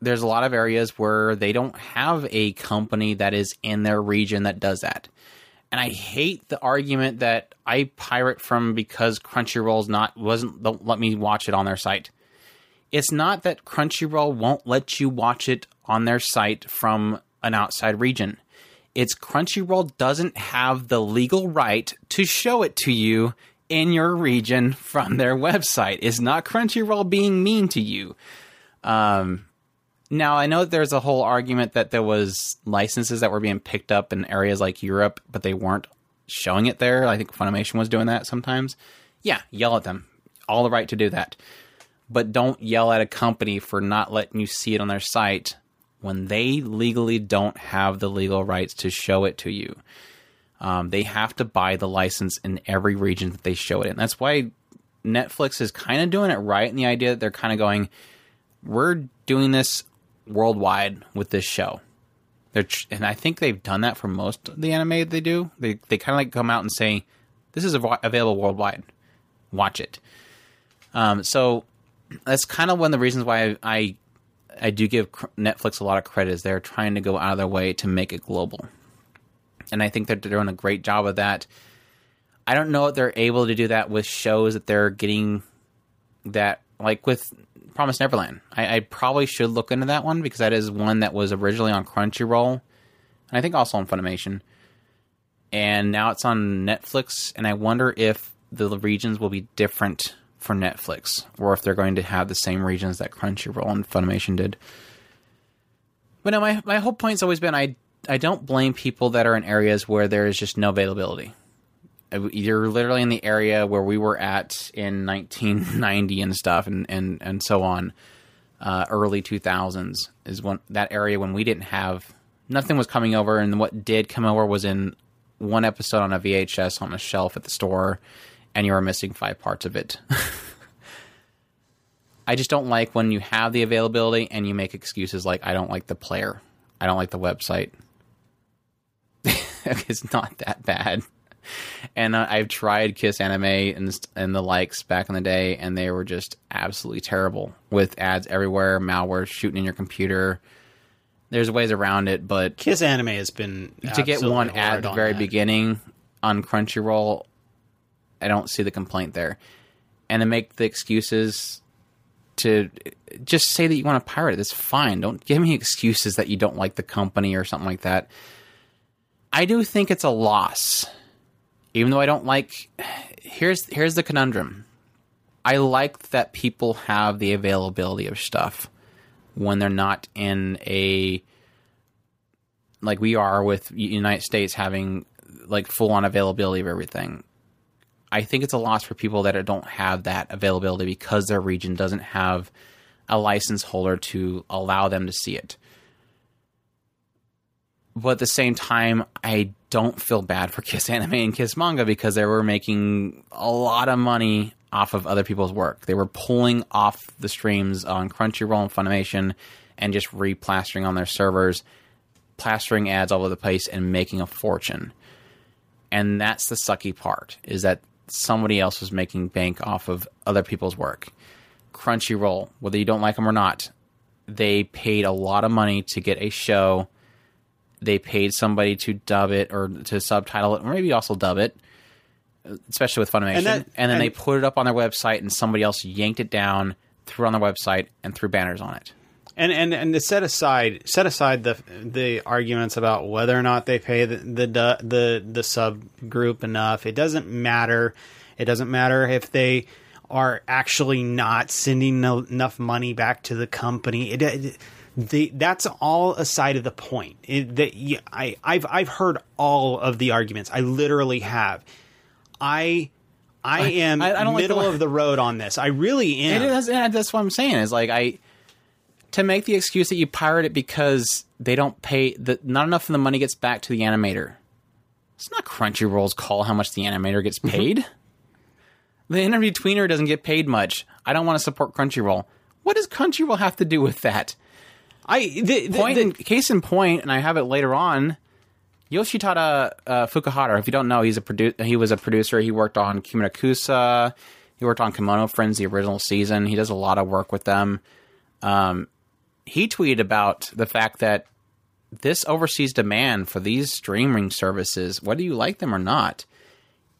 there's a lot of areas where they don't have a company that is in their region that does that. And I hate the argument that I pirate from because Crunchyroll's not wasn't don't let me watch it on their site. It's not that Crunchyroll won't let you watch it on their site from an outside region. It's Crunchyroll doesn't have the legal right to show it to you in your region from their website. It's not Crunchyroll being mean to you. Um, now I know there's a whole argument that there was licenses that were being picked up in areas like Europe, but they weren't showing it there. I think Funimation was doing that sometimes. Yeah, yell at them. All the right to do that. But don't yell at a company for not letting you see it on their site when they legally don't have the legal rights to show it to you. Um, they have to buy the license in every region that they show it in. That's why Netflix is kind of doing it right in the idea that they're kind of going, we're doing this worldwide with this show. They're tr- and I think they've done that for most of the anime they do. They they kind of like come out and say, this is av- available worldwide. Watch it. Um, so that's kind of one of the reasons why I, I I do give Netflix a lot of credit is they're trying to go out of their way to make it global and I think they're doing a great job of that. I don't know if they're able to do that with shows that they're getting that like with Promise Neverland. I, I probably should look into that one because that is one that was originally on Crunchyroll, and I think also on Funimation, and now it's on Netflix. And I wonder if the regions will be different for Netflix, or if they're going to have the same regions that Crunchyroll and Funimation did. But no, my my whole point's always been I I don't blame people that are in areas where there is just no availability. Uh, You're literally in the area where we were at in 1990 and stuff, and and and so on. Uh, early 2000s is when that area when we didn't have nothing was coming over, and what did come over was in one episode on a VHS on a shelf at the store, and you were missing five parts of it. I just don't like when you have the availability and you make excuses like I don't like the player, I don't like the website. it's not that bad. And uh, I've tried Kiss Anime and and the likes back in the day, and they were just absolutely terrible with ads everywhere, malware shooting in your computer. There's ways around it, but Kiss Anime has been to get one ad at the very that. beginning on Crunchyroll, I don't see the complaint there. And to make the excuses to just say that you want to pirate it, that's fine. Don't give me excuses that you don't like the company or something like that. I do think it's a loss. Even though I don't like here's here's the conundrum. I like that people have the availability of stuff when they're not in a like we are with United States having like full on availability of everything. I think it's a loss for people that don't have that availability because their region doesn't have a license holder to allow them to see it. But at the same time, I don't feel bad for Kiss Anime and Kiss Manga because they were making a lot of money off of other people's work. They were pulling off the streams on Crunchyroll and Funimation and just replastering on their servers, plastering ads all over the place and making a fortune. And that's the sucky part is that somebody else was making bank off of other people's work. Crunchyroll, whether you don't like them or not, they paid a lot of money to get a show. They paid somebody to dub it or to subtitle it, or maybe also dub it, especially with Funimation. And, that- then and- they put it up on their website, and somebody else yanked it down, threw it on their website, and threw banners on it. and and and to set aside set aside the the arguments about whether or not they pay the the the the subgroup enough. It doesn't matter. It doesn't matter if they are actually not sending no, enough money back to the company. It, it the, that's all aside of the point. It, that y- I I've I've heard all of the arguments. I literally have. I I am I- I don't like the middle of the road on this. I really am. It is, and that's what I'm saying. Is like I to make the excuse that you pirate it because they don't pay that not enough of the money gets back to the animator. It's not Crunchyroll's call how much the animator gets mm-hmm. paid. the interview tweener doesn't get paid much. I don't want to support Crunchyroll. What does Crunchyroll have to do with that? I the, the, Point the- in, case in point, and I have it later on. Yoshitada uh, Fukuhara. If you don't know, he's a produ- He was a producer. He worked on Kemurikusa. He worked on Kemono Friends, the original season. He does a lot of work with them. Um, he tweeted about the fact that this overseas demand for these streaming services, whether you like them or not,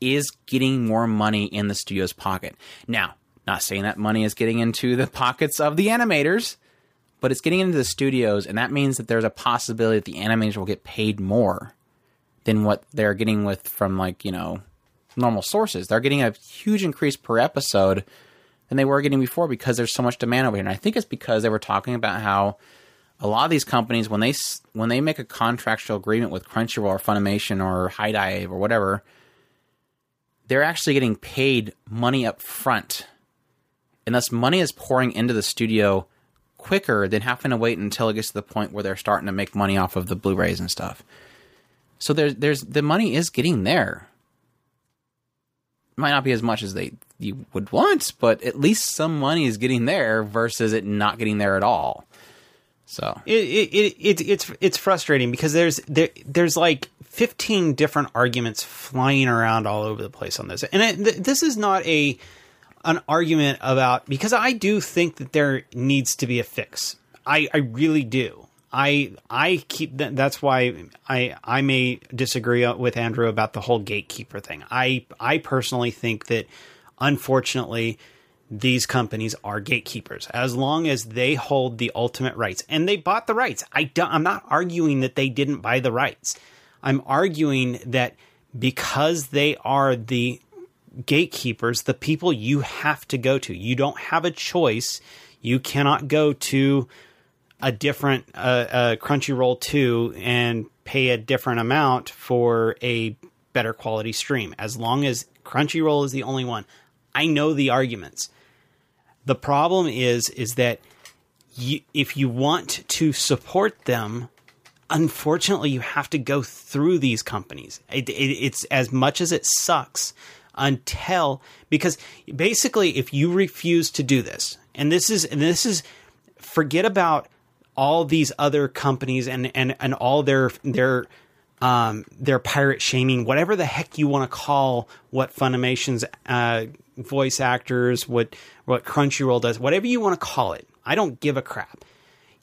is getting more money in the studio's pocket. Now, not saying that money is getting into the pockets of the animators, but it's getting into the studios, and that means that there's a possibility that the animators will get paid more than what they're getting with from like you know normal sources. They're getting a huge increase per episode than they were getting before because there's so much demand over here. And I think it's because they were talking about how a lot of these companies when they when they make a contractual agreement with Crunchyroll or Funimation or HIDIVE or whatever, they're actually getting paid money up front, and thus money is pouring into the studio quicker than having to wait until it gets to the point where they're starting to make money off of the Blu-rays and stuff. So there's there's the money is getting there. Might not be as much as they you would want, but at least some money is getting there versus it not getting there at all. So it, it, it, it it's it's frustrating because there's there there's like 15 different arguments flying around all over the place on this and it, th- this is not a an argument about because I do think that there needs to be a fix I I really do I I keep that. That's why I I may disagree with Andrew about the whole gatekeeper thing. I I personally think that unfortunately these companies are gatekeepers as long as they hold the ultimate rights and they bought the rights. I don't, I'm not arguing that they didn't buy the rights. I'm arguing that because they are the gatekeepers, the people you have to go to. You don't have a choice. You cannot go to a different uh, uh, Crunchyroll 2 and pay a different amount for a better quality stream as long as Crunchyroll is the only one. I know the arguments. The problem is is that you, if you want to support them, unfortunately, you have to go through these companies. It, it, it's as much as it sucks until because basically, if you refuse to do this, and this is and this is forget about all these other companies and and and all their their um, their pirate shaming, whatever the heck you want to call what Funimation's uh, voice actors, what what Crunchyroll does, whatever you want to call it. I don't give a crap.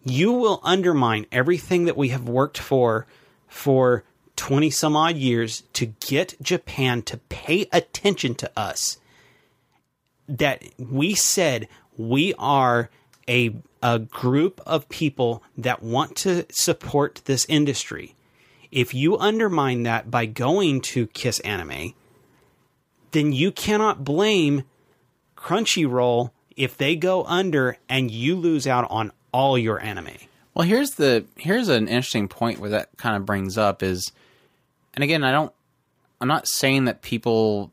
You will undermine everything that we have worked for for 20 some odd years to get Japan to pay attention to us. That we said we are a, a group of people that want to support this industry. If you undermine that by going to Kiss Anime, then you cannot blame Crunchyroll if they go under and you lose out on all your anime. Well, here's the here's an interesting point where that kind of brings up is, and again, I don't, I'm not saying that people,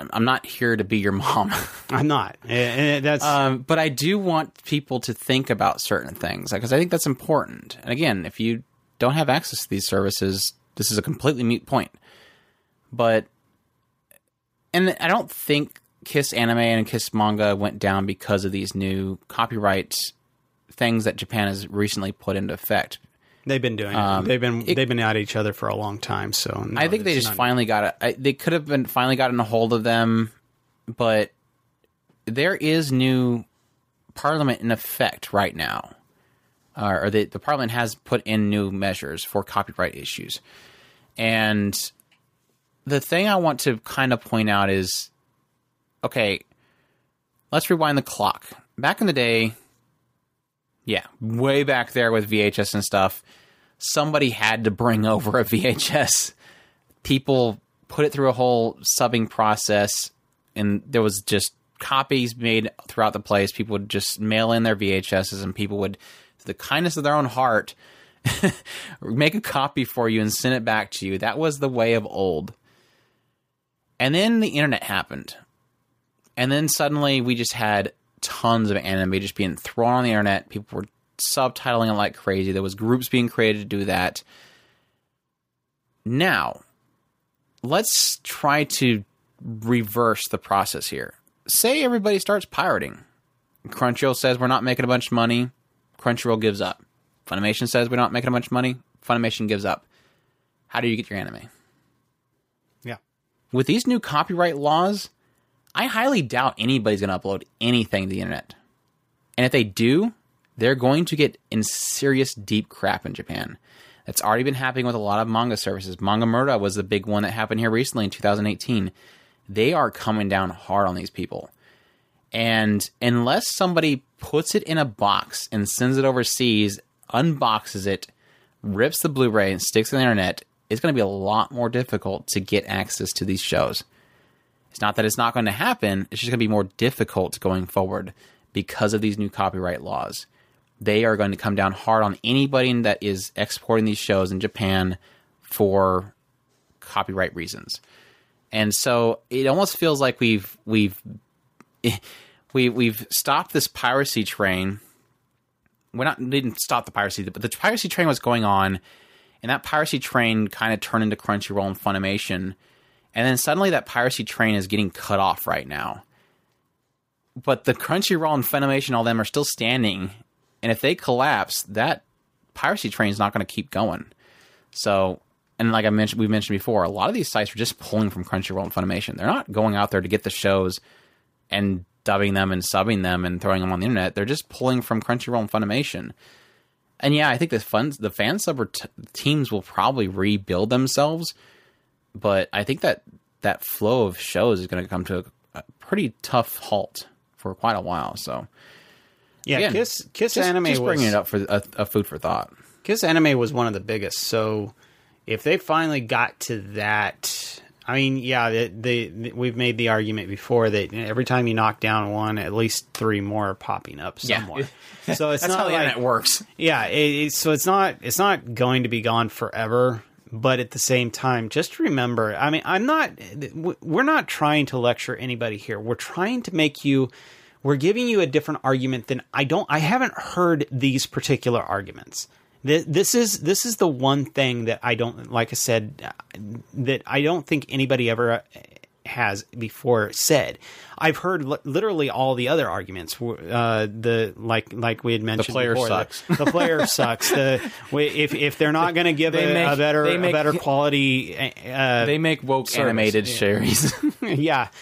I'm not here to be your mom. I'm not. Uh, that's um, but I do want people to think about certain things because I think that's important. And again, if you don't have access to these services, this is a completely mute point. But and I don't think Kiss Anime and Kiss Manga went down because of these new copyright things that Japan has recently put into effect. They've been doing um, it. They've been it, they've been at each other for a long time. So no, I think they just finally got it. They could have been finally gotten a hold of them, but there is new parliament in effect right now, uh, or the the parliament has put in new measures for copyright issues, and the thing I want to kind of point out is okay, let's rewind the clock. Back in the day, yeah, way back there with VHS and stuff, somebody had to bring over a VHS. People put it through a whole subbing process, and there was just copies made throughout the place. People would just mail in their VHSs, and people would, the kindness of their own heart, make a copy for you and send it back to you. That was the way of old. And then the internet happened. And then suddenly we just had tons of anime just being thrown on the internet. People were subtitling it like crazy. There was groups being created to do that. Now, let's try to reverse the process here. Say everybody starts pirating. Crunchyroll says we're not making a bunch of money. Crunchyroll gives up. Funimation says we're not making a bunch of money. Funimation gives up. How do you get your anime? Yeah. With these new copyright laws, I highly doubt anybody's going to upload anything to the internet. And if they do, they're going to get in serious deep crap in Japan. That's already been happening with a lot of manga services. Manga Mura was the big one that happened here recently in 2018. They are coming down hard on these people. And unless somebody puts it in a box and sends it overseas, unboxes it, rips the Blu ray, and sticks it on the internet, it's going to be a lot more difficult to get access to these shows. It's not that it's not going to happen, it's just going to be more difficult going forward because of these new copyright laws. They are going to come down hard on anybody that is exporting these shows in Japan for copyright reasons. And so it almost feels like we've we've we we've stopped this piracy train. We're not didn't stop the piracy, but the piracy train was going on, and that piracy train kind of turned into Crunchyroll and Funimation and then suddenly that piracy train is getting cut off right now. But the Crunchyroll and Funimation, all them are still standing. And if they collapse, that piracy train is not going to keep going. So, and like I mentioned, we mentioned before, a lot of these sites are just pulling from Crunchyroll and Funimation. They're not going out there to get the shows and dubbing them and subbing them and throwing them on the internet. They're just pulling from Crunchyroll and Funimation. and yeah, I think the fun the fan sub t- teams will probably rebuild themselves, but I think that that flow of shows is going to come to a, a, pretty tough halt for quite a while. So yeah, Again, Kiss Kiss just, Anime just was, bringing it up for a, a food for thought. Kiss Anime was one of the biggest. So if they finally got to that I mean, yeah, the, the, we've made the argument before that every time you knock down one, at least three more are popping up somewhere. Yeah. So it's not like it works. Yeah, it, so it's not it's not going to be gone forever. But at the same time, just remember. I mean, I'm not. We're not trying to lecture anybody here. We're trying to make you. We're giving you a different argument than I don't. I haven't heard these particular arguments. This is this is the one thing that I don't like. I said that I don't think anybody ever uh, has before said. I've heard li- literally all the other arguments. Uh, the like like we had mentioned. The player before, sucks. The, the player sucks. The if if they're not going to give a, make, a, better make, a better quality, uh, they make woke service. animated series. yeah.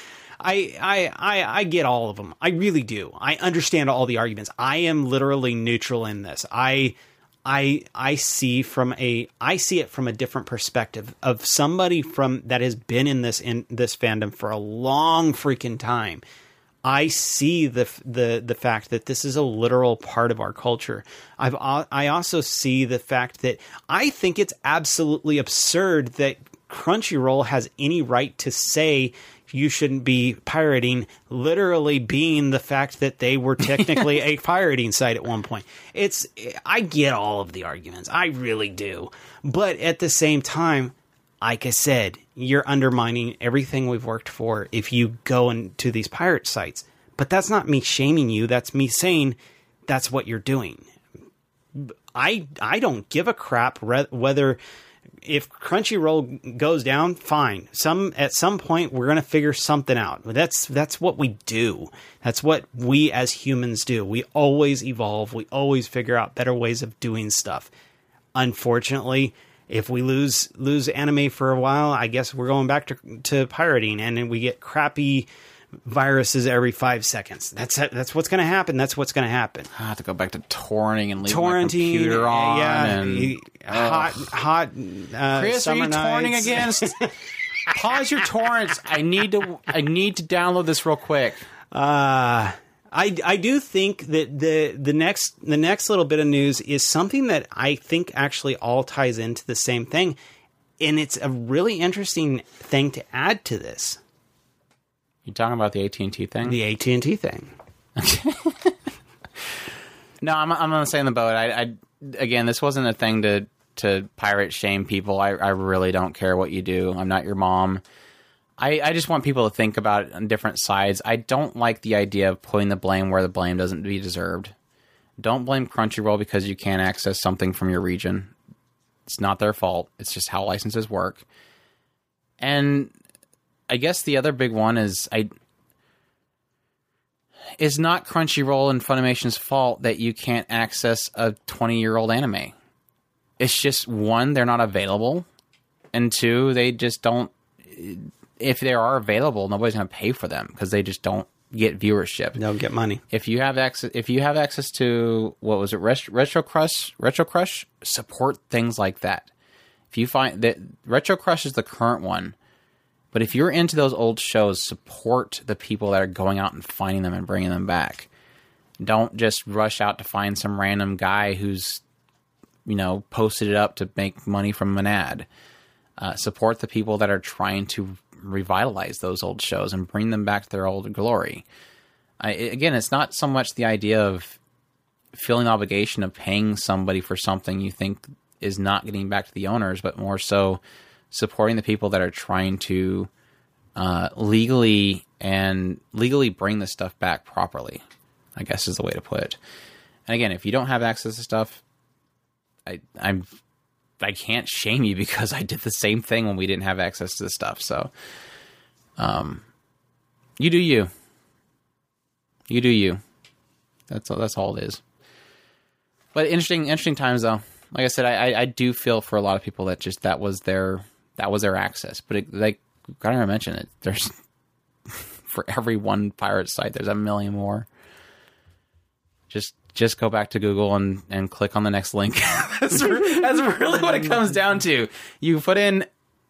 I, I, I, I get all of them. I really do. I understand all the arguments. I am literally neutral in this. I I I see from a I see it from a different perspective of somebody from that has been in this in this fandom for a long freaking time. I see the the the fact that this is a literal part of our culture. I've I also see the fact that I think it's absolutely absurd that Crunchyroll has any right to say you shouldn't be pirating literally being the fact that they were technically a pirating site at one point. It's I get all of the arguments. I really do. But at the same time, like I said, you're undermining everything we've worked for if you go into these pirate sites. But that's not me shaming you. That's me saying that's what you're doing. I I don't give a crap re- whether if Crunchyroll goes down, fine. Some at some point we're gonna figure something out. That's that's what we do. That's what we as humans do. We always evolve. We always figure out better ways of doing stuff. Unfortunately, if we lose lose anime for a while, I guess we're going back to to pirating, and then we get crappy viruses every five seconds. That's that's what's going to happen. That's what's going to happen. I have to go back to torrenting and leaving torrenting, my computer on. Yeah, and, hot, hot. Uh, Chris, are you torrenting against? Pause your torrents. I need to. I need to download this real quick. Uh I, I do think that the the next the next little bit of news is something that I think actually all ties into the same thing, and it's a really interesting thing to add to this. You talking about the AT and T thing? The AT and T thing. no, I'm I'm on the same boat. I, I again, this wasn't a thing to to pirate shame people. I I really don't care what you do. I'm not your mom. I, I just want people to think about it on different sides. I don't like the idea of putting the blame where the blame doesn't be deserved. Don't blame Crunchyroll because you can't access something from your region. It's not their fault. It's just how licenses work. And I guess the other big one is I is not Crunchyroll and Funimation's fault that you can't access a 20 year old anime. It's just one, they're not available, and two, they just don't. If they are available, nobody's going to pay for them because they just don't get viewership. They'll get money. If you have access, if you have access to what was it, RetroCrush, Retro Crush, support things like that. If you find that RetroCrush is the current one but if you're into those old shows, support the people that are going out and finding them and bringing them back. Don't just rush out to find some random guy who's, you know, posted it up to make money from an ad. Uh, support the people that are trying to revitalize those old shows and bring them back to their old glory. I, again, it's not so much the idea of feeling obligation of paying somebody for something you think is not getting back to the owners, but more so supporting the people that are trying to uh, legally and legally bring this stuff back properly. I guess is the way to put it. And again, if you don't have access to stuff, I I'm I can't shame you because I did the same thing when we didn't have access to the stuff. So, um, you do you. You do you. That's all, that's all it is. But interesting, interesting times though. Like I said, I, I do feel for a lot of people that just that was their that was their access. But it, like, gotta mention it. There's for every one pirate site, there's a million more. Just just go back to Google and, and click on the next link. that's, re- that's really what it comes down to. You put in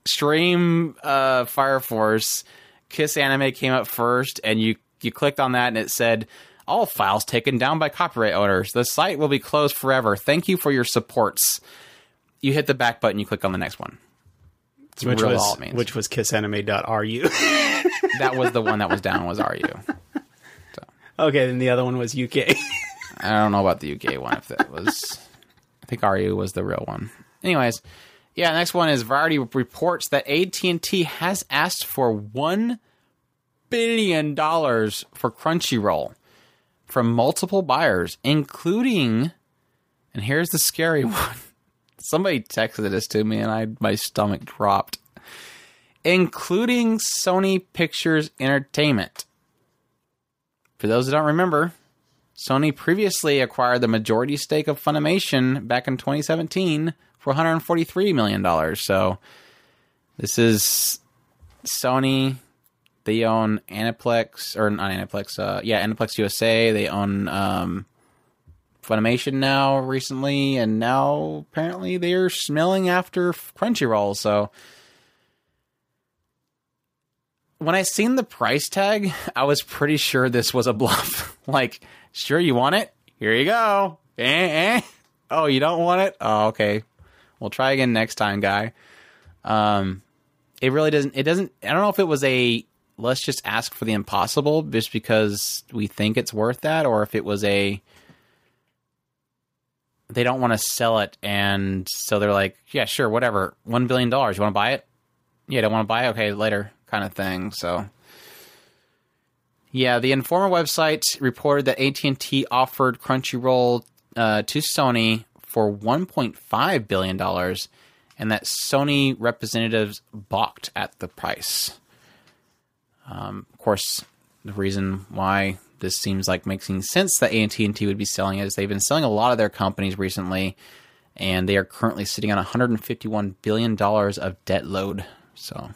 stream uh, Fire Force, Kiss Anime came up first, and you you clicked on that and it said all files taken down by copyright owners. The site will be closed forever. Thank you for your supports. You hit the back button, you click on the next one. That's which really was all it means. which was kissanime.ru. that was the one that was down was RU. okay, then the other one was UK. I don't know about the UK one if that was. I think RU was the real one. Anyways, yeah. Next one is Variety reports that AT and T has asked for one billion dollars for Crunchyroll from multiple buyers, including. And here's the scary one. Somebody texted this to me, and I my stomach dropped. Including Sony Pictures Entertainment. For those who don't remember, Sony previously acquired the majority stake of Funimation back in 2017 for 143 million dollars. So this is Sony. They own Aniplex or not Aniplex. Uh, yeah, Aniplex USA. They own um, Funimation now recently, and now apparently they're smelling after Crunchyroll. So when I seen the price tag, I was pretty sure this was a bluff. like, sure you want it? Here you go. Eh, eh. Oh, you don't want it? Oh, okay. We'll try again next time, guy. Um, it really doesn't. It doesn't. I don't know if it was a let's just ask for the impossible just because we think it's worth that, or if it was a they don't want to sell it, and so they're like, yeah, sure, whatever, one billion dollars. You want to buy it? Yeah, don't want to buy it. Okay, later, kind of thing. So. Yeah, the Information website reported that AT&T offered Crunchyroll uh, to Sony for 1.5 billion dollars, and that Sony representatives balked at the price. Um, of course, the reason why this seems like making sense that AT&T would be selling it is they've been selling a lot of their companies recently, and they are currently sitting on 151 billion dollars of debt load. So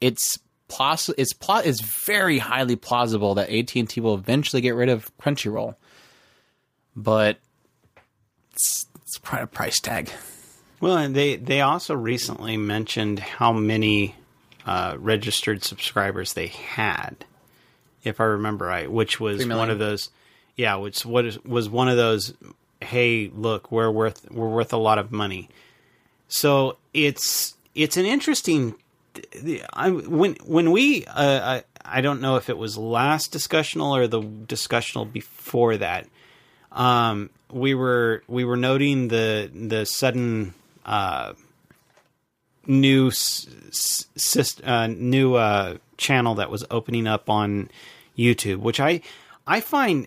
it's poss- it's pl- it's very highly plausible that AT&T will eventually get rid of Crunchyroll. But it's, it's quite a price tag. well, and they they also recently mentioned how many uh, registered subscribers they had, if I remember right, which was one of those. Yeah, which what is, was one of those. Hey, look, we're worth we're worth a lot of money. So it's it's an interesting. I when when we uh, I I don't know if it was last discussional or the discussional before that. Um, we were we were noting the the sudden uh, new s- s- uh, new uh, channel that was opening up on YouTube, which I I find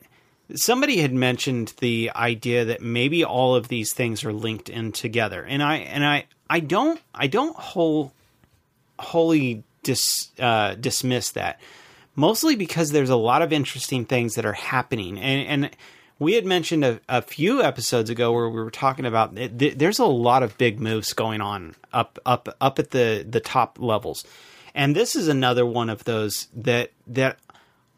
somebody had mentioned the idea that maybe all of these things are linked in together, and I and I I don't I don't whole wholly dis, uh, dismiss that. Mostly because there's a lot of interesting things that are happening, and and we had mentioned a, a few episodes ago where we were talking about th- th- there's a lot of big moves going on up up up at the the top levels, and this is another one of those that that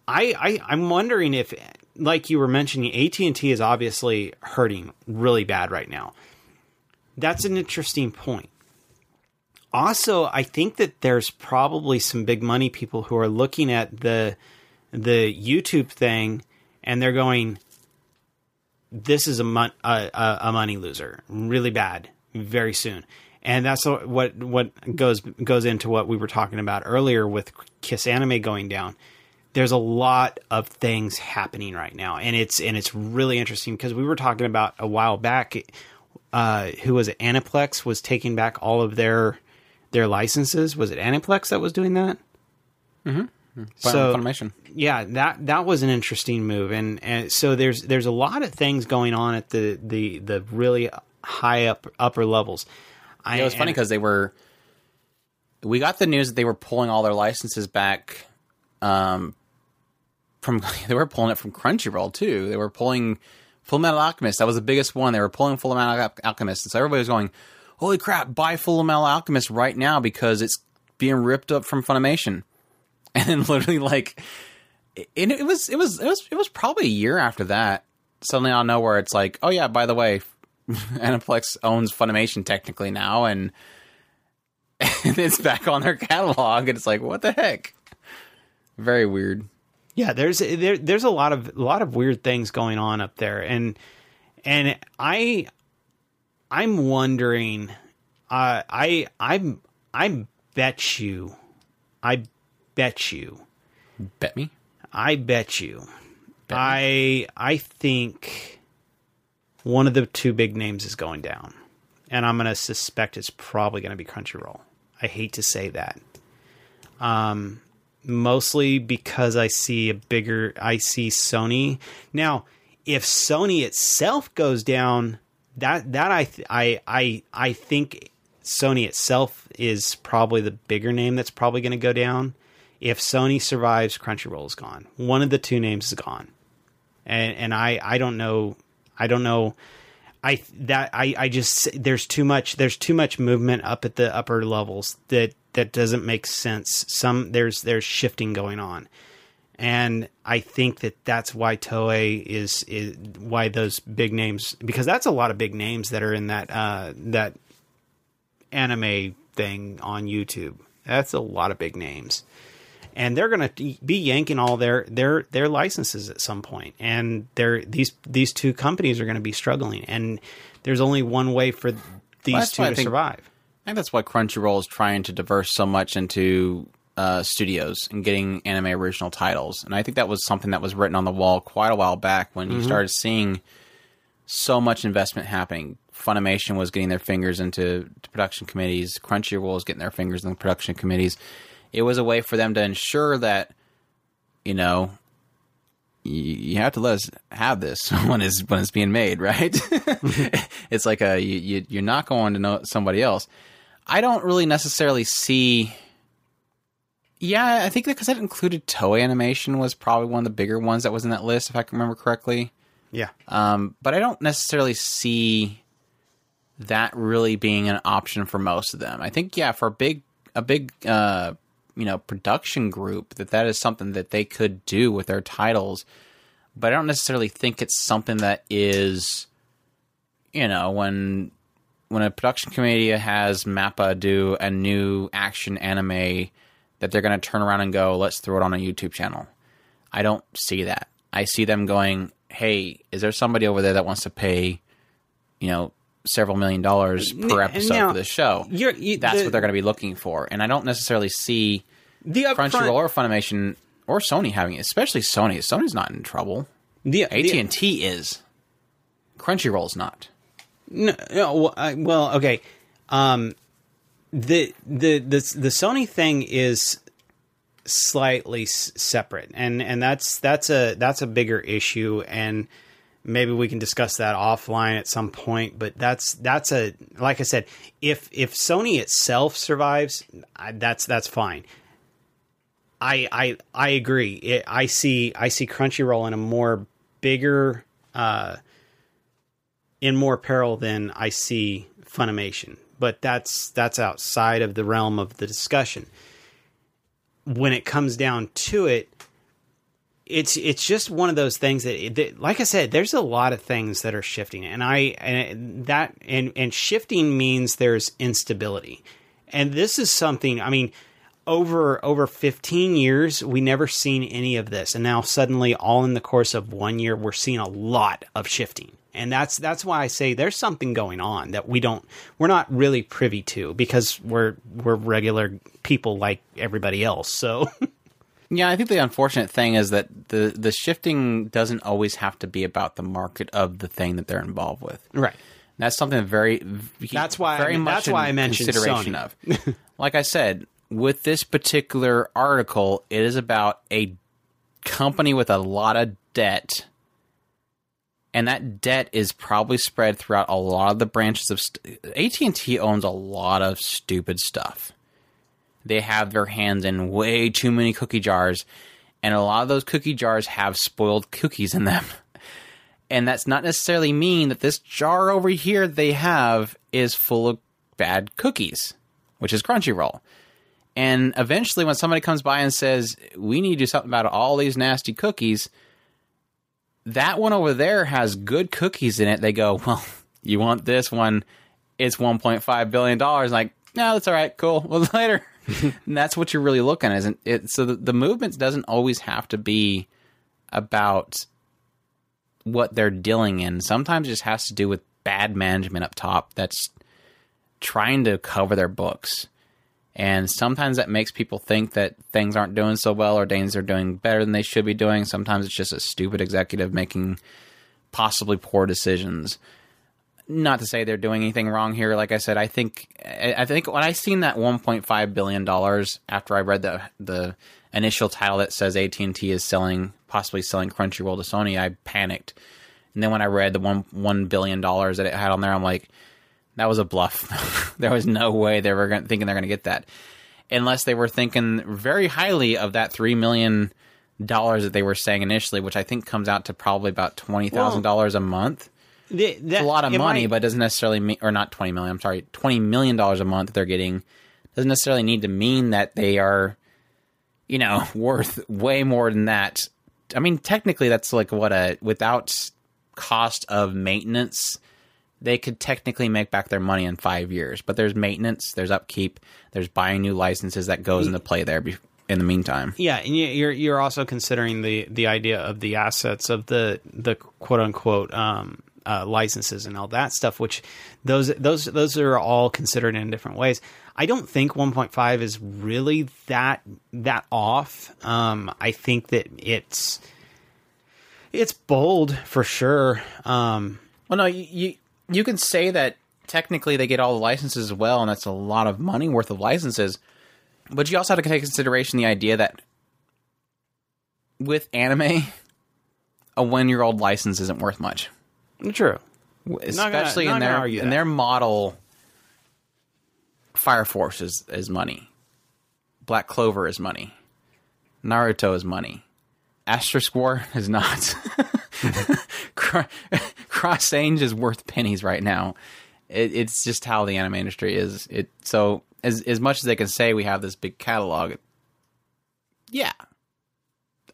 I, I I'm wondering if like you were mentioning AT and T is obviously hurting really bad right now. That's an interesting point. Also i think that there's probably some big money people who are looking at the the youtube thing and they're going this is a, mon- a, a money loser. Really bad. Very soon and that's what what goes goes into what we were talking about earlier with kiss anime going down there's a lot of things happening right now and it's and it's really interesting because we were talking about a while back uh, who was it aniplex was taking back all of their their licenses. Was it Aniplex that was doing that? Fun- So- Funimation. Yeah, that that was an interesting move, and, and so there's there's a lot of things going on at the the the really high up upper levels. I, It was funny because they were. We got the news that they were pulling all their licenses back. Um, from they were pulling it from Crunchyroll too. They were pulling Full Metal Alchemist. That was the biggest one. They were pulling Full Metal Al- Alchemist, and so everybody was going, "Holy crap! Buy Full Metal Alchemist right now because it's being ripped up from Funimation." And then literally, like, it, it was it was it was it was probably a year after that. suddenly out of nowhere, it's like, oh yeah, by the way, Aniplex owns Funimation technically now, and, and it's back on their catalog, and it's like, what the heck? Very weird. Yeah, there's there, there's a lot of a lot of weird things going on up there, and and I I'm wondering, uh, I I I bet you, I bet you, Bet me. I bet you, Bet I I think one of the two big names is going down, and I'm going to suspect it's probably going to be Crunchyroll. I hate to say that, um, mostly because I see a bigger. I see Sony now. If Sony itself goes down, that that I th- I I I think Sony itself is probably the bigger name that's probably going to go down. If Sony survives, Crunchyroll is gone. One of the two names is gone, and and I I don't know I don't know I that I I just there's too much there's too much movement up at the upper levels that that doesn't make sense. Some there's there's shifting going on. And I think that that's why Toei is, is why those big names because that's a lot of big names that are in that uh, that anime thing on YouTube. That's a lot of big names, and they're going to be yanking all their their their licenses at some. And they're these these two companies are going to be struggling, and there's only one way for these that's two to think- survive. I think that's why Crunchyroll is trying to diverse so much into uh, studios and getting anime original titles. And I think that was something that was written on the wall quite a while back when you started seeing so much investment happening. Funimation was getting their fingers into production committees. Crunchyroll was getting their fingers in the production committees. It was a way for them to ensure that, you know, you have to let us have this when it's when it's being made, right? it's like a you, you you're not going to know somebody else. I don't really necessarily see. Yeah, I think because that included Toei Animation was probably one of the bigger ones that was in that list, if I can remember correctly. Yeah, Um, but I don't necessarily see that really being an option for most of them. I think, yeah, for a big, a big, uh, you know, production group, that that is something that they could do with their titles. But I don't necessarily think it's something that is, you know, when when a production committee has Mappa do a new action anime that they're going to turn around and go, let's throw it on a YouTube channel. I don't see that. I see them going, hey, is there somebody over there that wants to pay, you know, several million dollars per episode now, for this show? you- That's the- what they're going to be looking for. And I don't necessarily see the upfront, Crunchyroll or Funimation or Sony having it, especially Sony. Sony's not in trouble. the, the- AT&T is. Crunchyroll's not. No, no well, I, well, okay. Um, the the the the Sony thing is slightly s- separate, and and that's that's a that's a bigger issue, and maybe we can discuss that offline at some point. But that's that's a like I said, if if Sony itself survives, I, that's that's fine. I I I agree. It, I see I see Crunchyroll in a more bigger. Uh, in more peril than I see Funimation. But that's that's outside of the realm of the discussion. When it comes down to it, it's it's just one of those things that, that like I said, there's a lot of things that are shifting, and I and that and and shifting means there's instability, and this is something. I mean. Over over 15 years, we never seen any of this, and now suddenly, all in the course of one year, we're seeing a lot of shifting and that's that's why I say there's something going on that we don't we're not really privy to because we're we're regular people like everybody else. So Yeah, I think the unfortunate thing is that the the shifting doesn't always have to be about the market of the thing that they're involved with. right, That's something very. That's why I very mean- much that's why I mentioned consideration Sony. of. like I said, with this particular article, it is about a company with a lot of debt, and that debt is probably spread throughout a lot of the branches of. St- AT and T owns a lot of stupid stuff. They have their hands in way too many cookie jars, and a lot of those cookie jars have spoiled cookies in them. And that's not necessarily mean that this jar over here they have is full of bad cookies, which is Crunchyroll. And eventually, when somebody comes by and says, We need to do something about all these nasty cookies, that one over there has good cookies in it. They go, well, you want this one? It's 1.5 billion dollars. Like, no, that's all right. Cool. Well, later. and that's what you're really looking at, isn't it? So the, the movement doesn't always have to be about what they're dealing in. Sometimes it just has to do with bad management up top that's trying to cover their books. And sometimes that makes people think that things aren't doing so well or things are doing better than they should be doing. Sometimes it's just a stupid executive making possibly poor decisions. Not to say they're doing anything wrong here. Like I said, I think I think when I seen that 1.5 billion dollars after I read the the initial title that says AT and T is selling possibly selling Crunchyroll to Sony, I panicked. And then when I read the one one billion dollars that it had on there, I'm like, that was a bluff. there was no way they were gonna, thinking they're going to get that, unless they were thinking very highly of that three million dollars that they were saying initially, which I think comes out to probably about twenty thousand dollars a month. The, that, It's a lot of money, but doesn't necessarily mean, or not twenty million. I'm sorry, twenty million dollars a month they're getting doesn't necessarily need to mean that they are, you know, worth way more than that. I mean, technically, that's like what a without cost of maintenance, they could technically make back their money in five years. But there's maintenance, there's upkeep, there's buying new licenses that goes into play there. In the meantime, Yeah, and you- you're you're also considering the the idea of the assets of the the quote unquote um, uh, licenses and all that stuff, which those those those are all considered in different ways. I don't think 1.5 is really that that off. Um, I think that it's it's bold for sure. Um, Well, no, you, you you can say that technically they get all the licenses as well, and that's a lot of money worth of licenses. But you also have to take consideration the idea that with anime, a one year old license isn't worth much, true. especially in gonna their in that. their model. Fire Force is, is money. Black Clover is money. Naruto is money. Asterisk War is not. Cro- Cross Ange is worth pennies right now. It, it's just how the anime industry is. It so as as much as they can say we have this big catalog, yeah,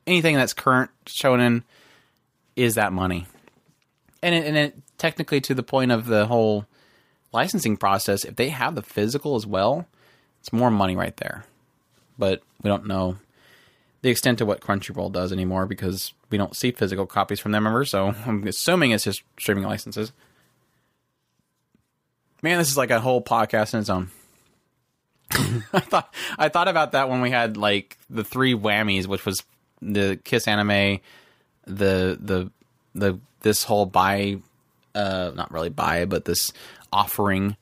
anything that's current shonen is that money, and it, and it technically to the point of the whole licensing process. If they have the physical as well, it's more money right there. But we don't know the extent of what Crunchyroll does anymore because we don't see physical copies from them ever. So I'm assuming it's just streaming licenses. Man, this is like a whole podcast in its own. I thought I thought about that when we had like the three whammies, which was the Kiss anime, the the the this whole buy, uh, not really buy, but this offering,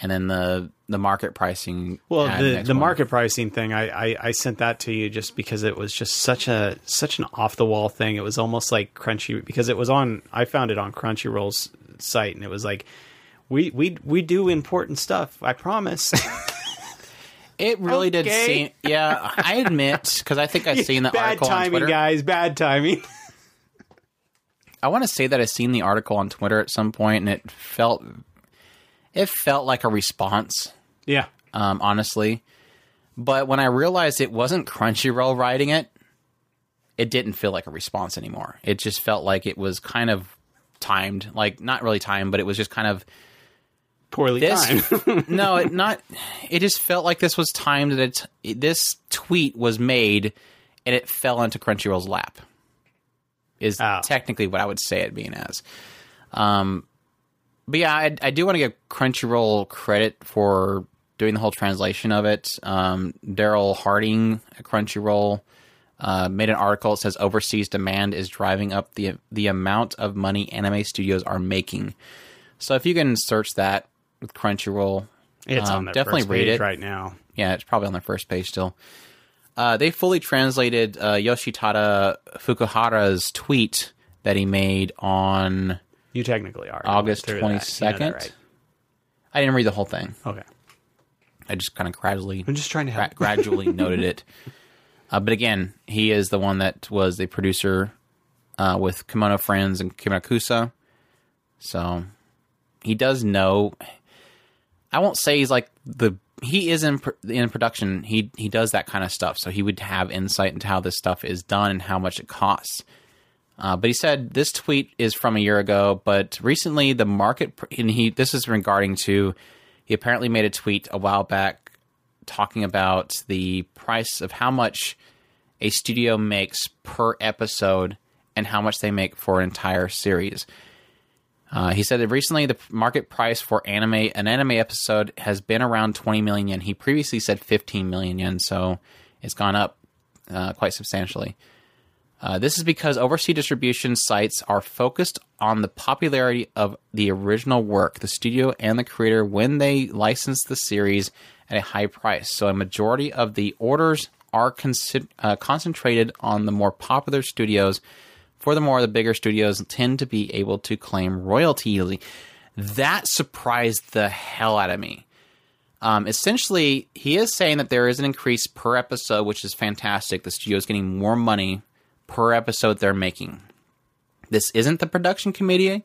and then the the market pricing. Well, ad the the market pricing thing, I, I I sent that to you just because it was just such a such an off the wall thing. It was almost like Crunchy because it was on. I found it on Crunchyroll's site, and it was like, we we we do important stuff. I promise. It really did seem. Yeah, I admit because I think I've seen the bad article on timing, Twitter. guys. Bad timing. I want to say that I've seen the article on Twitter at some point, and it felt it felt like a response, yeah. um, honestly. But when I realized it wasn't Crunchyroll writing it, it didn't feel like a response anymore. It just felt like it was kind of timed, like not really timed, but it was just kind of Poorly this timed. no it not it just felt like this was timed that it, this tweet was made and it fell into crunchyroll's lap is Oh. technically what i would say it being as um but yeah i, I do want to give crunchyroll credit for doing the whole translation of it um daryl harding at crunchyroll uh, made an article that says overseas demand is driving up the the amount of money anime studios are making so if you can search that with Crunchyroll, it's Um, on definitely read page it. right now. yeah, it's probably on their first page still. Uh, they fully translated uh, Yoshitada Fukuhara's tweet that he made on. You technically are August You know 22nd? right? I didn't read the whole thing. Okay. I just kind of gradually I'm just trying to gra- gradually noted it. Uh, but again, he is the one that was the producer uh, with Kemono Friends and Kemurikusa. So he does know. I won't say he's like the he is in in production. He he does that kind of stuff. So he would have insight into how this stuff is done and how much it costs. Uh, but he said this tweet is from a year ago, but recently the market, and he this is regarding to, he apparently made a tweet a while back talking about the price of how much a studio makes per episode and how much they make for an entire series. Uh, he said that recently the market price for anime an anime episode has been around 20 million yen. He previously said 15 million yen, so it's gone up uh, quite substantially. Uh, this is because overseas distribution sites are focused on the popularity of the original work, the studio and the creator when they license the series at a high price. So a majority of the orders are consi- uh, concentrated on the more popular studios. Furthermore, the bigger studios tend to be able to claim royalty easily. That surprised the hell out of me. Um, essentially, he is saying that there is an increase per episode, which is fantastic. The studio is getting more money per episode they're making. This isn't the production committee.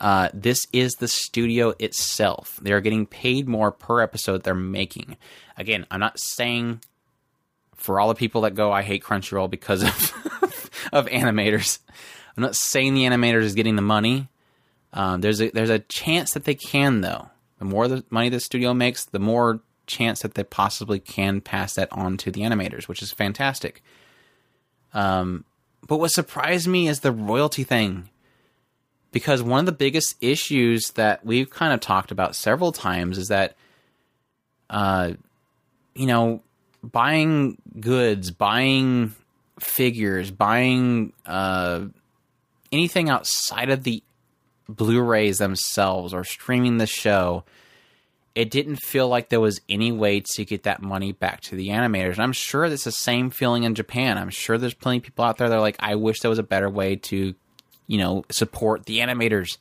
Uh, this is the studio itself. They are getting paid more per episode they're making. Again, I'm not saying for all the people that go, I hate Crunchyroll because of of animators. I'm not saying the animators is getting the money. Um, there's a there's a chance that they can though. The more the money the studio makes, the more chance that they possibly can pass that on to the animators, which is fantastic. Um, but what surprised me is the royalty thing. Because one of the biggest issues that we've kind of talked about several times is that, uh, you know, buying goods, buying figures, buying uh, anything outside of the Blu-rays themselves or streaming the show, it didn't feel like there was any way to get that money back to the animators. And I'm sure that's the same feeling in Japan. I'm sure there's plenty of people out there that are like, I wish there was a better way to, you know, support the animators.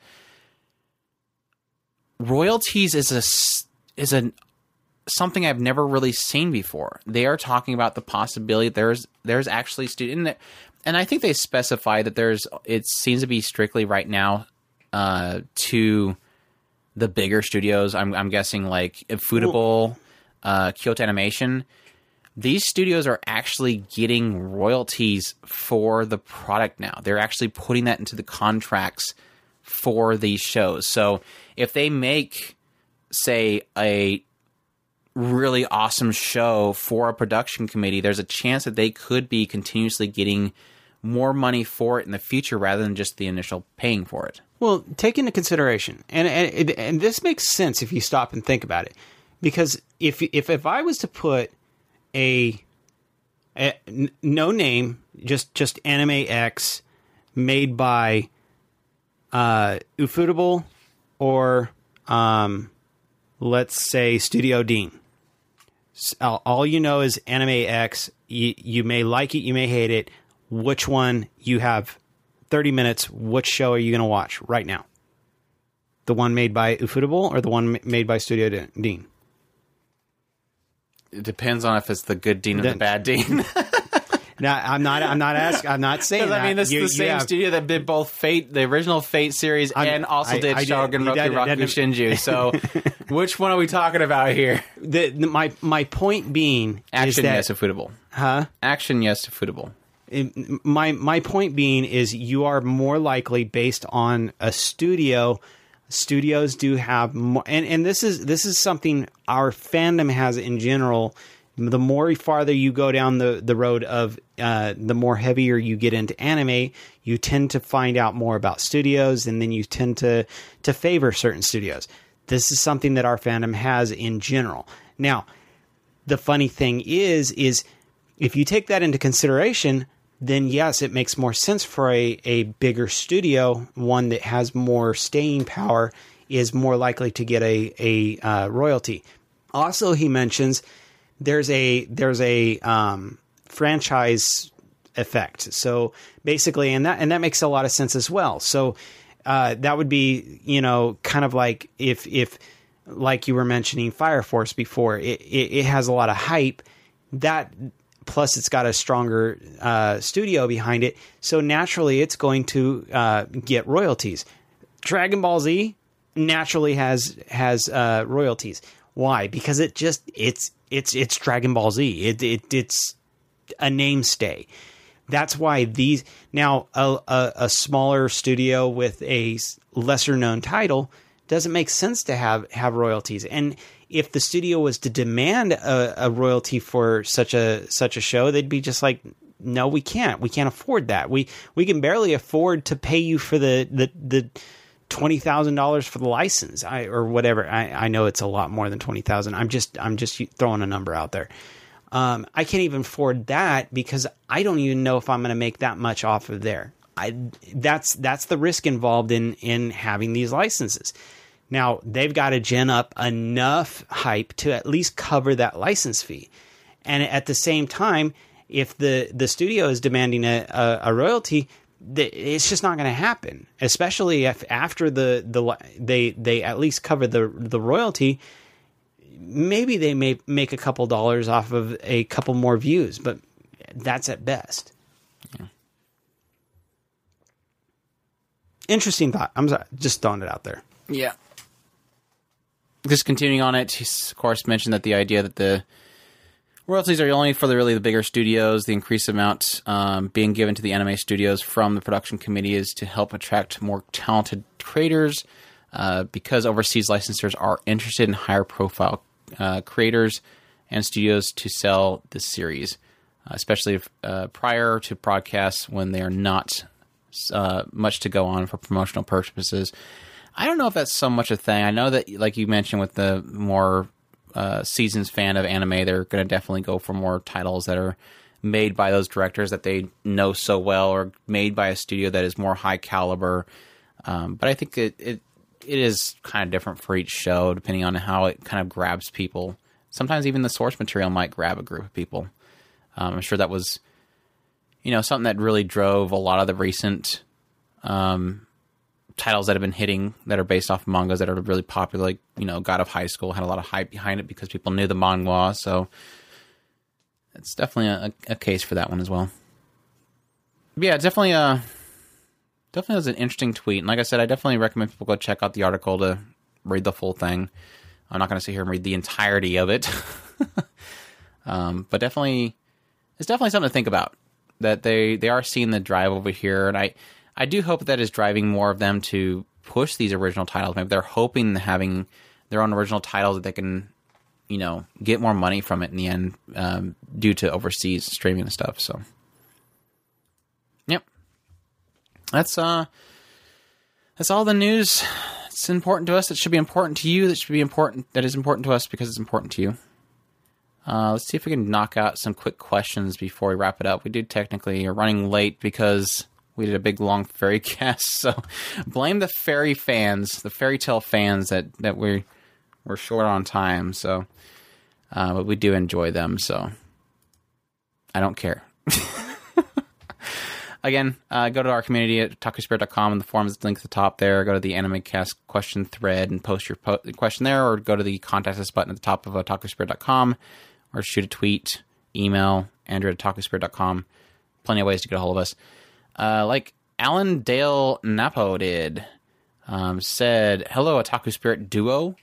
Royalties is a is a something I've never really seen before. They are talking about the possibility there's there's actually student and I think they specify that there's it seems to be strictly right now uh, to the bigger studios. I'm, I'm guessing like Ufotable, uh, Kyoto Animation. These studios are actually getting royalties for the product now. They're actually putting that into the contracts for these shows. So if they make, say, a really awesome show for a production committee, there's a chance that they could be continuously getting more money for it in the future rather than just the initial paying for it. Well, take into consideration, and and, and this makes sense if you stop and think about it, because if if if I was to put a, a no name, just just Anime X, made by uh, Ufotable or um, let's say Studio Deen. All you know is Anime X. You, you may like it, you may hate it. Which one you have 30 minutes, which show are you going to watch right now? The one made by Ufotable or the one made by Studio Deen? It depends on if it's the good dean or the bad dean. now, I'm not. I'm not asking. I'm not saying. That. I mean, this you, is the same have, studio that did both Fate, the original Fate series, I'm, and also I, did Shogun Roku Raku Shinju. So, which one are we talking about here? The, the, my my point being action is that, yes, Ufotable. Huh? Action yes, Ufotable my my point being is you are more likely based on a studio studios do have more and, and this is this is something our fandom has in general the more farther you go down the, the road of uh, the more heavier you get into anime you tend to find out more about studios and then you tend to to favor certain studios this is something that our fandom has in general now the funny thing is is if you take that into consideration then yes, it makes more sense for a, a bigger studio, one that has more staying power, is more likely to get a, a uh, royalty. Also, he mentions there's a there's a um, franchise effect. So basically, and that and that makes a lot of sense as well. So uh, that would be you know kind of like if if like you were mentioning Fire Force before, it, it, it has a lot of hype. That plus it's got a stronger uh, studio behind it. So naturally, it's going to uh, get royalties. Dragon Ball Z naturally has has uh, royalties. Why? Because it just it's it's it's Dragon Ball Z. It, it it's a namestay. that's why these now a, a, a smaller studio with a lesser known title doesn't make sense to have have royalties. And if the studio was to demand a, a royalty for such a such a show, they'd be just like, no, we can't. We can't afford that. We we can barely afford to pay you for the the the twenty thousand dollars for the license, I, or whatever. I, I know it's a lot more than twenty thousand. I'm just I'm just throwing a number out there. Um, I can't even afford that because I don't even know if I'm going to make that much off of there. I that's that's the risk involved in in having these licenses. Now they've got to gin up enough hype to at least cover that license fee, and at the same time, if the the studio is demanding a, a, a royalty, it's just not going to happen. Especially if after the the they they at least cover the the royalty, maybe they may make a couple dollars off of a couple more views, but that's at best. Yeah. Interesting thought. I'm sorry, just throwing it out there. Yeah. Just continuing on it, he's of course mentioned that the idea that the royalties are only for the really the bigger studios. The increased amount um, being given to the anime studios from the production committee is to help attract more talented creators, uh, because overseas licensors are interested in higher profile uh, creators and studios to sell this series, uh, especially if, uh, prior to broadcasts when they are not uh, much to go on for promotional purposes. I don't know if that's so much a thing. I know that, like you mentioned, with the more uh, seasons fan of anime, they're going to definitely go for more titles that are made by those directors that they know so well, or made by a studio that is more high caliber. Um, but I think it, it it is kind of different for each show, depending on how it kind of grabs people. Sometimes even the source material might grab a group of people. Um, I'm sure that was, you know, something that really drove a lot of the recent um, titles that have been hitting that are based off of mangas that are really popular. Like, you know, God of High School had a lot of hype behind it because people knew the manga. So it's definitely a, a case for that one as well. But yeah, definitely uh, definitely was an interesting tweet. And like I said, I definitely recommend people go check out the article to read the full thing. I'm not going to sit here and read the entirety of it, um, but definitely, it's definitely something to think about. That they they are seeing the drive over here, and I I do hope that is driving more of them to push these original titles. Maybe they're hoping having their own original titles that they can, you know, get more money from it in the end um, due to overseas streaming and stuff. So yep, that's uh that's all the news. It's important to us. It should be important to you. That should be important. That is important to us because it's important to you. Uh, let's see if we can knock out some quick questions before we wrap it up. We do technically are running late because we did a big long fairy cast. So blame the fairy fans, the fairy tale fans that that we we're short on time. So, uh, but we do enjoy them. So I don't care. Again, uh, go to our community at otakuspirit.com and the forums link at the top there. Go to the Anime Cast question thread and post your po- question there, or go to the contact us button at the top of otakuspirit.com, or shoot a tweet, email, andrew at otakuspirit.com. Plenty of ways to get a hold of us. Uh, like Allen Dale Napo did, um, said, Hello, Otaku Spirit Duo.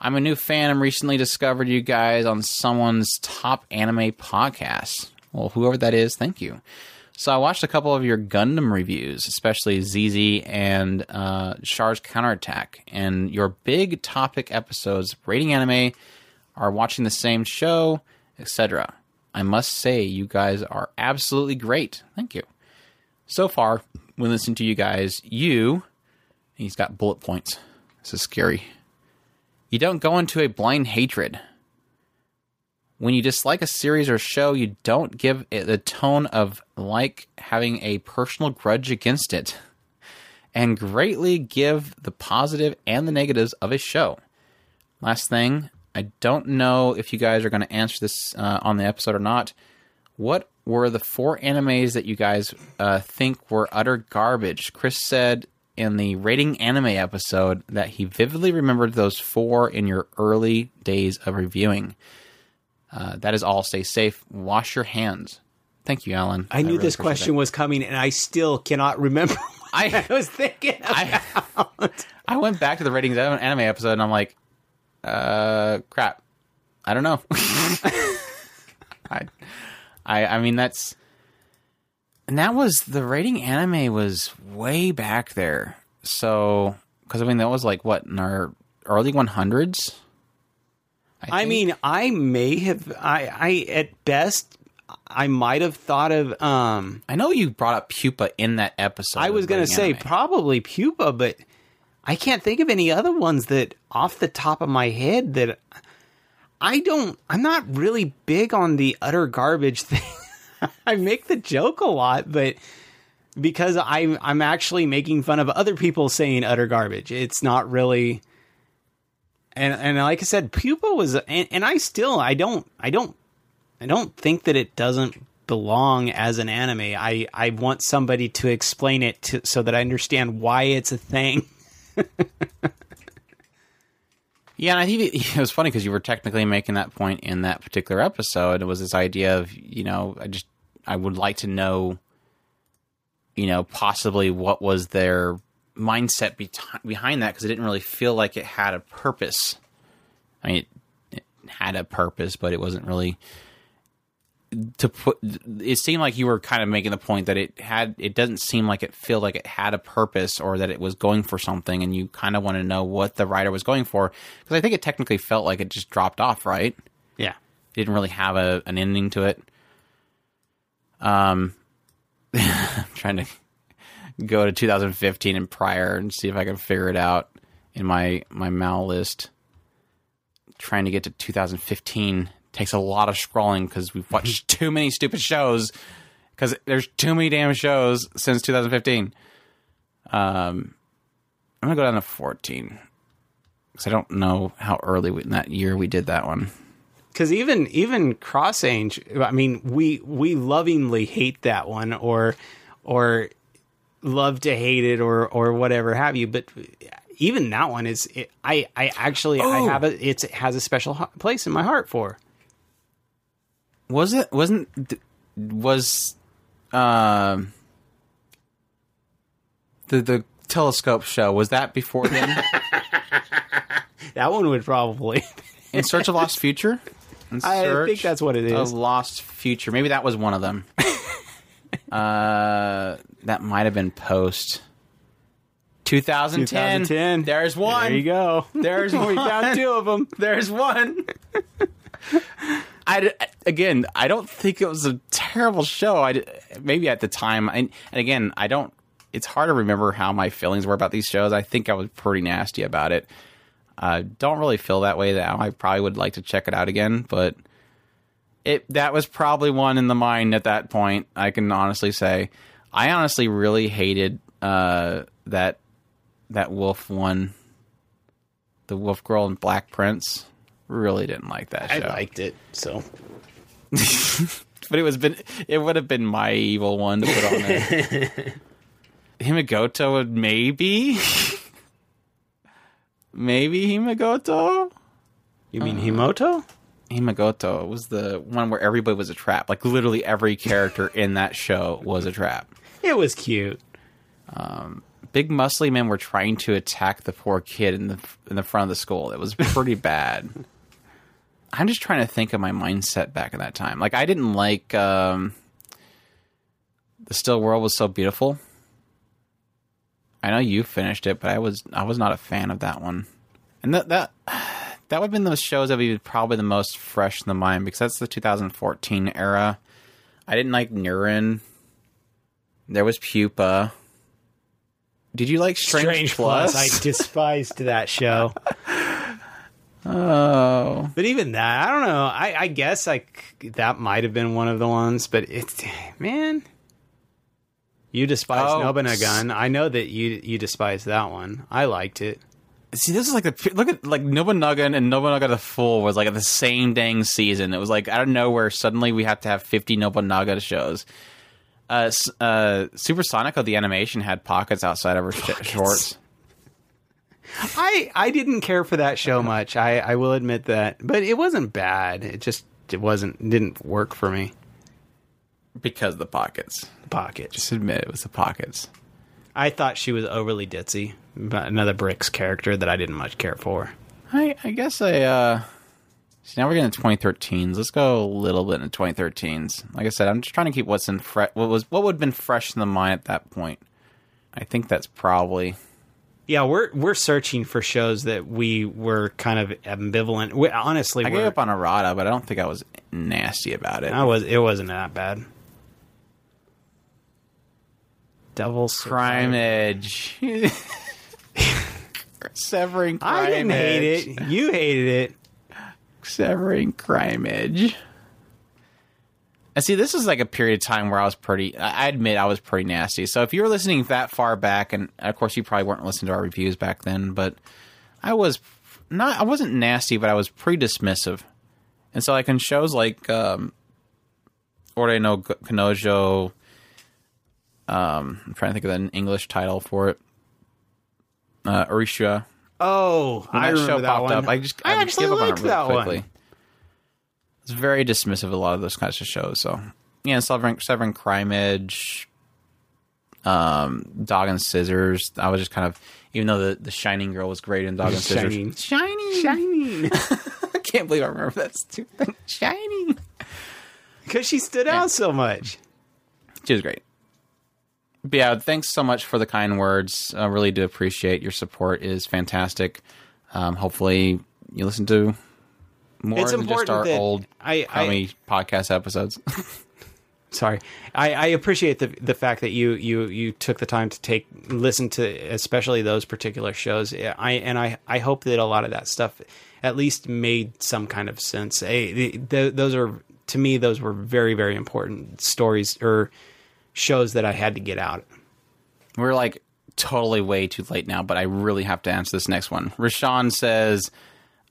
I'm a new fan and recently discovered you guys on someone's top anime podcast. Well, whoever that is, thank you. So I watched a couple of your Gundam reviews, especially ZZ and uh, Char's Counterattack, and your big topic episodes, rating anime, are watching the same show, etc. I must say, you guys are absolutely great. Thank you. So far, when listening to you guys, you, he's got bullet points. This is scary. You don't go into a blind hatred when you dislike a series or show, you don't give it the tone of like having a personal grudge against it, and greatly give the positive and the negatives of a show. Last thing, I don't know if you guys are going to answer this uh, on the episode or not. What were the four animes that you guys uh, think were utter garbage? Chris said in the rating anime episode that he vividly remembered those four in your early days of reviewing. Uh, that is all. Stay safe. Wash your hands. Thank you, Allen. I, I knew really this question that. was coming, and I still cannot remember. I, I, was thinking. I, I went back to the ratings anime episode, and I'm like, uh, crap. I don't know. I, I, I mean that's and that was the rating anime was way back there. So, because I mean, that was like what in our early 100s. I think. mean, I may have. I, I at best, I might have thought of. Um, I know you brought up Pupa in that episode. I was going to say anime. probably Pupa, but I can't think of any other ones that off the top of my head that I don't. I'm not really big on the utter garbage thing. I make the joke a lot, but because I'm I'm actually making fun of other people saying utter garbage. It's not really. And and like I said, Pupa was, and, and I still I don't I don't I don't think that it doesn't belong as an anime. I, I want somebody to explain it to, so that I understand why it's a thing. Yeah, and I think it, it was funny because you were technically making that point in that particular episode. It was this idea of, you know, I just, I would like to know, you know, possibly what was their mindset be- behind that because it didn't really feel like it had a purpose. I mean, it, it had a purpose, but it wasn't really to put it seemed like you were kind of making the point that it had it doesn't seem like it feel like it had a purpose or that it was going for something and you kind of want to know what the writer was going for. Because i think it technically felt like it just dropped off right? Yeah. it didn't really have a, an ending to it. Um i'm trying to go to 2015 and prior and see if i can figure it out in my my mal list. Trying to get to 2015 takes a lot of scrolling because we've watched too many stupid shows because there's too many damn shows since 2015 um i'm gonna go down to 14 because i don't know how early in that year we did that one Because even even Cross Ange, I mean, we we lovingly hate that one, or or love to hate it, or or whatever have you. But even that one is, it, I I actually I Oh. have a it's, it has a special place in my heart for. Was it wasn't was um the the telescope show was that before then That one would probably. in search of lost future I think that's what it is. of lost future maybe that was one of them uh that might have been post 2010 2010. there's one There you go. there's we found two of them. There's one. I again, I don't think it was a terrible show. I maybe at the time, and, and again, I don't. It's hard to remember how my feelings were about these shows. I think I was pretty nasty about it. I don't really feel that way now. I probably would like to check it out again, but it that was probably one in the mind at that point. I can honestly say, I honestly really hated uh, that that wolf one, the wolf girl and Black Prince. Really didn't like that show. I liked it. So but it was been it would have been my evil one to put on there. Himegoto would maybe maybe Himegoto. you mean uh, Himoto? Himegoto was the one where everybody was a trap. Like literally every character in that show was a trap. It was cute. Um, big muscly men were trying to attack the poor kid in the in the front of the school. It was pretty bad. I'm just trying to think of my mindset back in that time. Like I didn't like um, the still world was so beautiful. I know you finished it, but I was I was not a fan of that one. And that that that would have been those shows that would be probably the most fresh in the mind because that's the 2014 era. I didn't like Neuron. There was Pupa. Did you like Strange, Plus? I despised that show. oh, But even that, I don't know. I, I guess like that might have been one of the ones, but it's man. You despise Oh, Nobunagun. I know that you you despise that one. I liked it. see, this is like the look at like Nobunaga and Nobunaga the Fool was like the same dang season. It was like out of nowhere, suddenly we have to have 50 Nobunaga shows. Uh, uh, Super Sonico the animation had pockets outside of her sh- shorts. I I didn't care for that show much. I I will admit that, but it wasn't bad. It just it wasn't didn't work for me. Because of the pockets. Pocket. Just admit it was the pockets. I thought she was overly ditzy. Another Bricks character that I didn't much care for. I, I guess I, uh, So now we're getting to 2013s. Let's go a little bit into 2013s. Like I said, I'm just trying to keep what's in fre- what was what would have been fresh in the mind at that point. I think that's probably Yeah, we're we're searching for shows that we were kind of ambivalent. We, honestly, I gave up on Arata, but I don't think I was nasty about it. I was it wasn't that bad. Devil's Crime Edge. Severing Crime I didn't Edge. hate it. You hated it. Severing Crime Edge. And see, this is like a period of time where I was pretty. I admit I was pretty nasty. So if you were listening that far back, and of course you probably weren't listening to our reviews back then, but I was not. I wasn't nasty, but I was pretty dismissive. And so, like in shows like um, Ore no Kanojo, um, I'm trying to think of an English title for it. Uh, Oreshura, Oh, when I that remember show that popped one. up, I just I I actually give up on liked really that quickly. one. It's very dismissive of a lot of those kinds of shows. So yeah, Severing, Severing Crime Edge, um, Dog and Scissors. I was just kind of, even though the the Shining Girl was great in Dog and. Scissors, Shining, Shining. Shining. I can't believe I remember that stupid thing. Shining. Because she stood out so much. She was great. But yeah, thanks so much for the kind words. I really do appreciate your support. It is fantastic. Um, hopefully, you listen to more It's than just our old I- I- podcast episodes. Sorry, I, I appreciate the the fact that you you you took the time to take listen to especially those particular shows. I and I I hope that a lot of that stuff at least made some kind of sense. Eh, the- the- those are to me those were very very important stories or shows that I had to get out. We're like totally way too late now, but I really have to answer this next one. Rashawn says,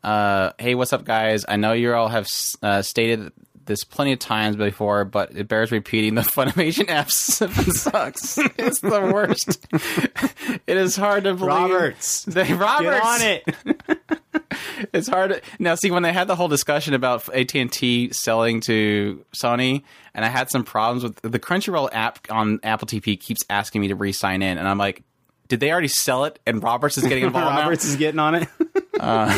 uh, "Hey, what's up, guys? I know you all have uh, stated this plenty of times before, but it bears repeating. The Funimation app sucks. it's the worst. it is hard to believe. Roberts, They, Roberts, get on it. it's hard to, now see when they had the whole discussion about AT&T selling to Sony and I had some problems with the Crunchyroll app on Apple TV keeps asking me to re-sign in and I'm like did they already sell it and Roberts is getting involved Roberts is getting on it. now?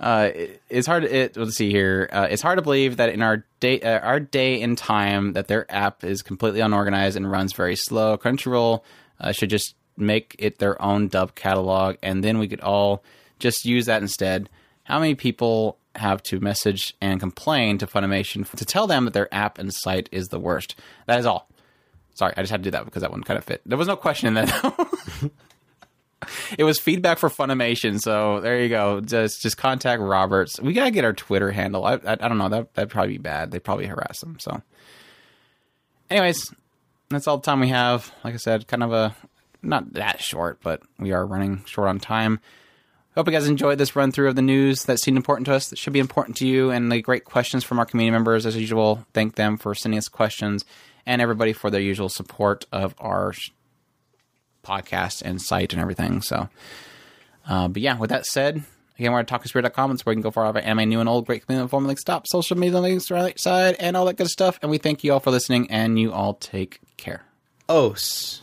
Uh, it, it's hard it, let's see here. Uh, it's hard to believe that in our day uh, our day and time that their app is completely unorganized and runs very slow. Crunchyroll uh, should just make it their own dub catalog and then we could all just use that instead. How many people have to message and complain to Funimation to tell them that their app and site is the worst? That is all. Sorry, I just had to do that because that one kind of fit. There was no question in that. it was feedback for Funimation, so there you go. Just just contact Roberts. We gotta get our Twitter handle. I I, I don't know. That that'd probably be bad. They'd probably harass them. So, anyways, that's all the time we have. Like I said, kind of a not that short, but we are running short on time. Hope you guys enjoyed this run through of the news that seemed important to us, that should be important to you, and the great questions from our community members. As usual, thank them for sending us questions and everybody for their usual support of our podcast and site and everything. So, uh, but yeah, with that said, again, we're at otakuspirit.com. It's where you can go for all of our anime, new and old, great community informal links, stop, social media links, right side, and all that good stuff. And we thank you all for listening, and you all take care. Os.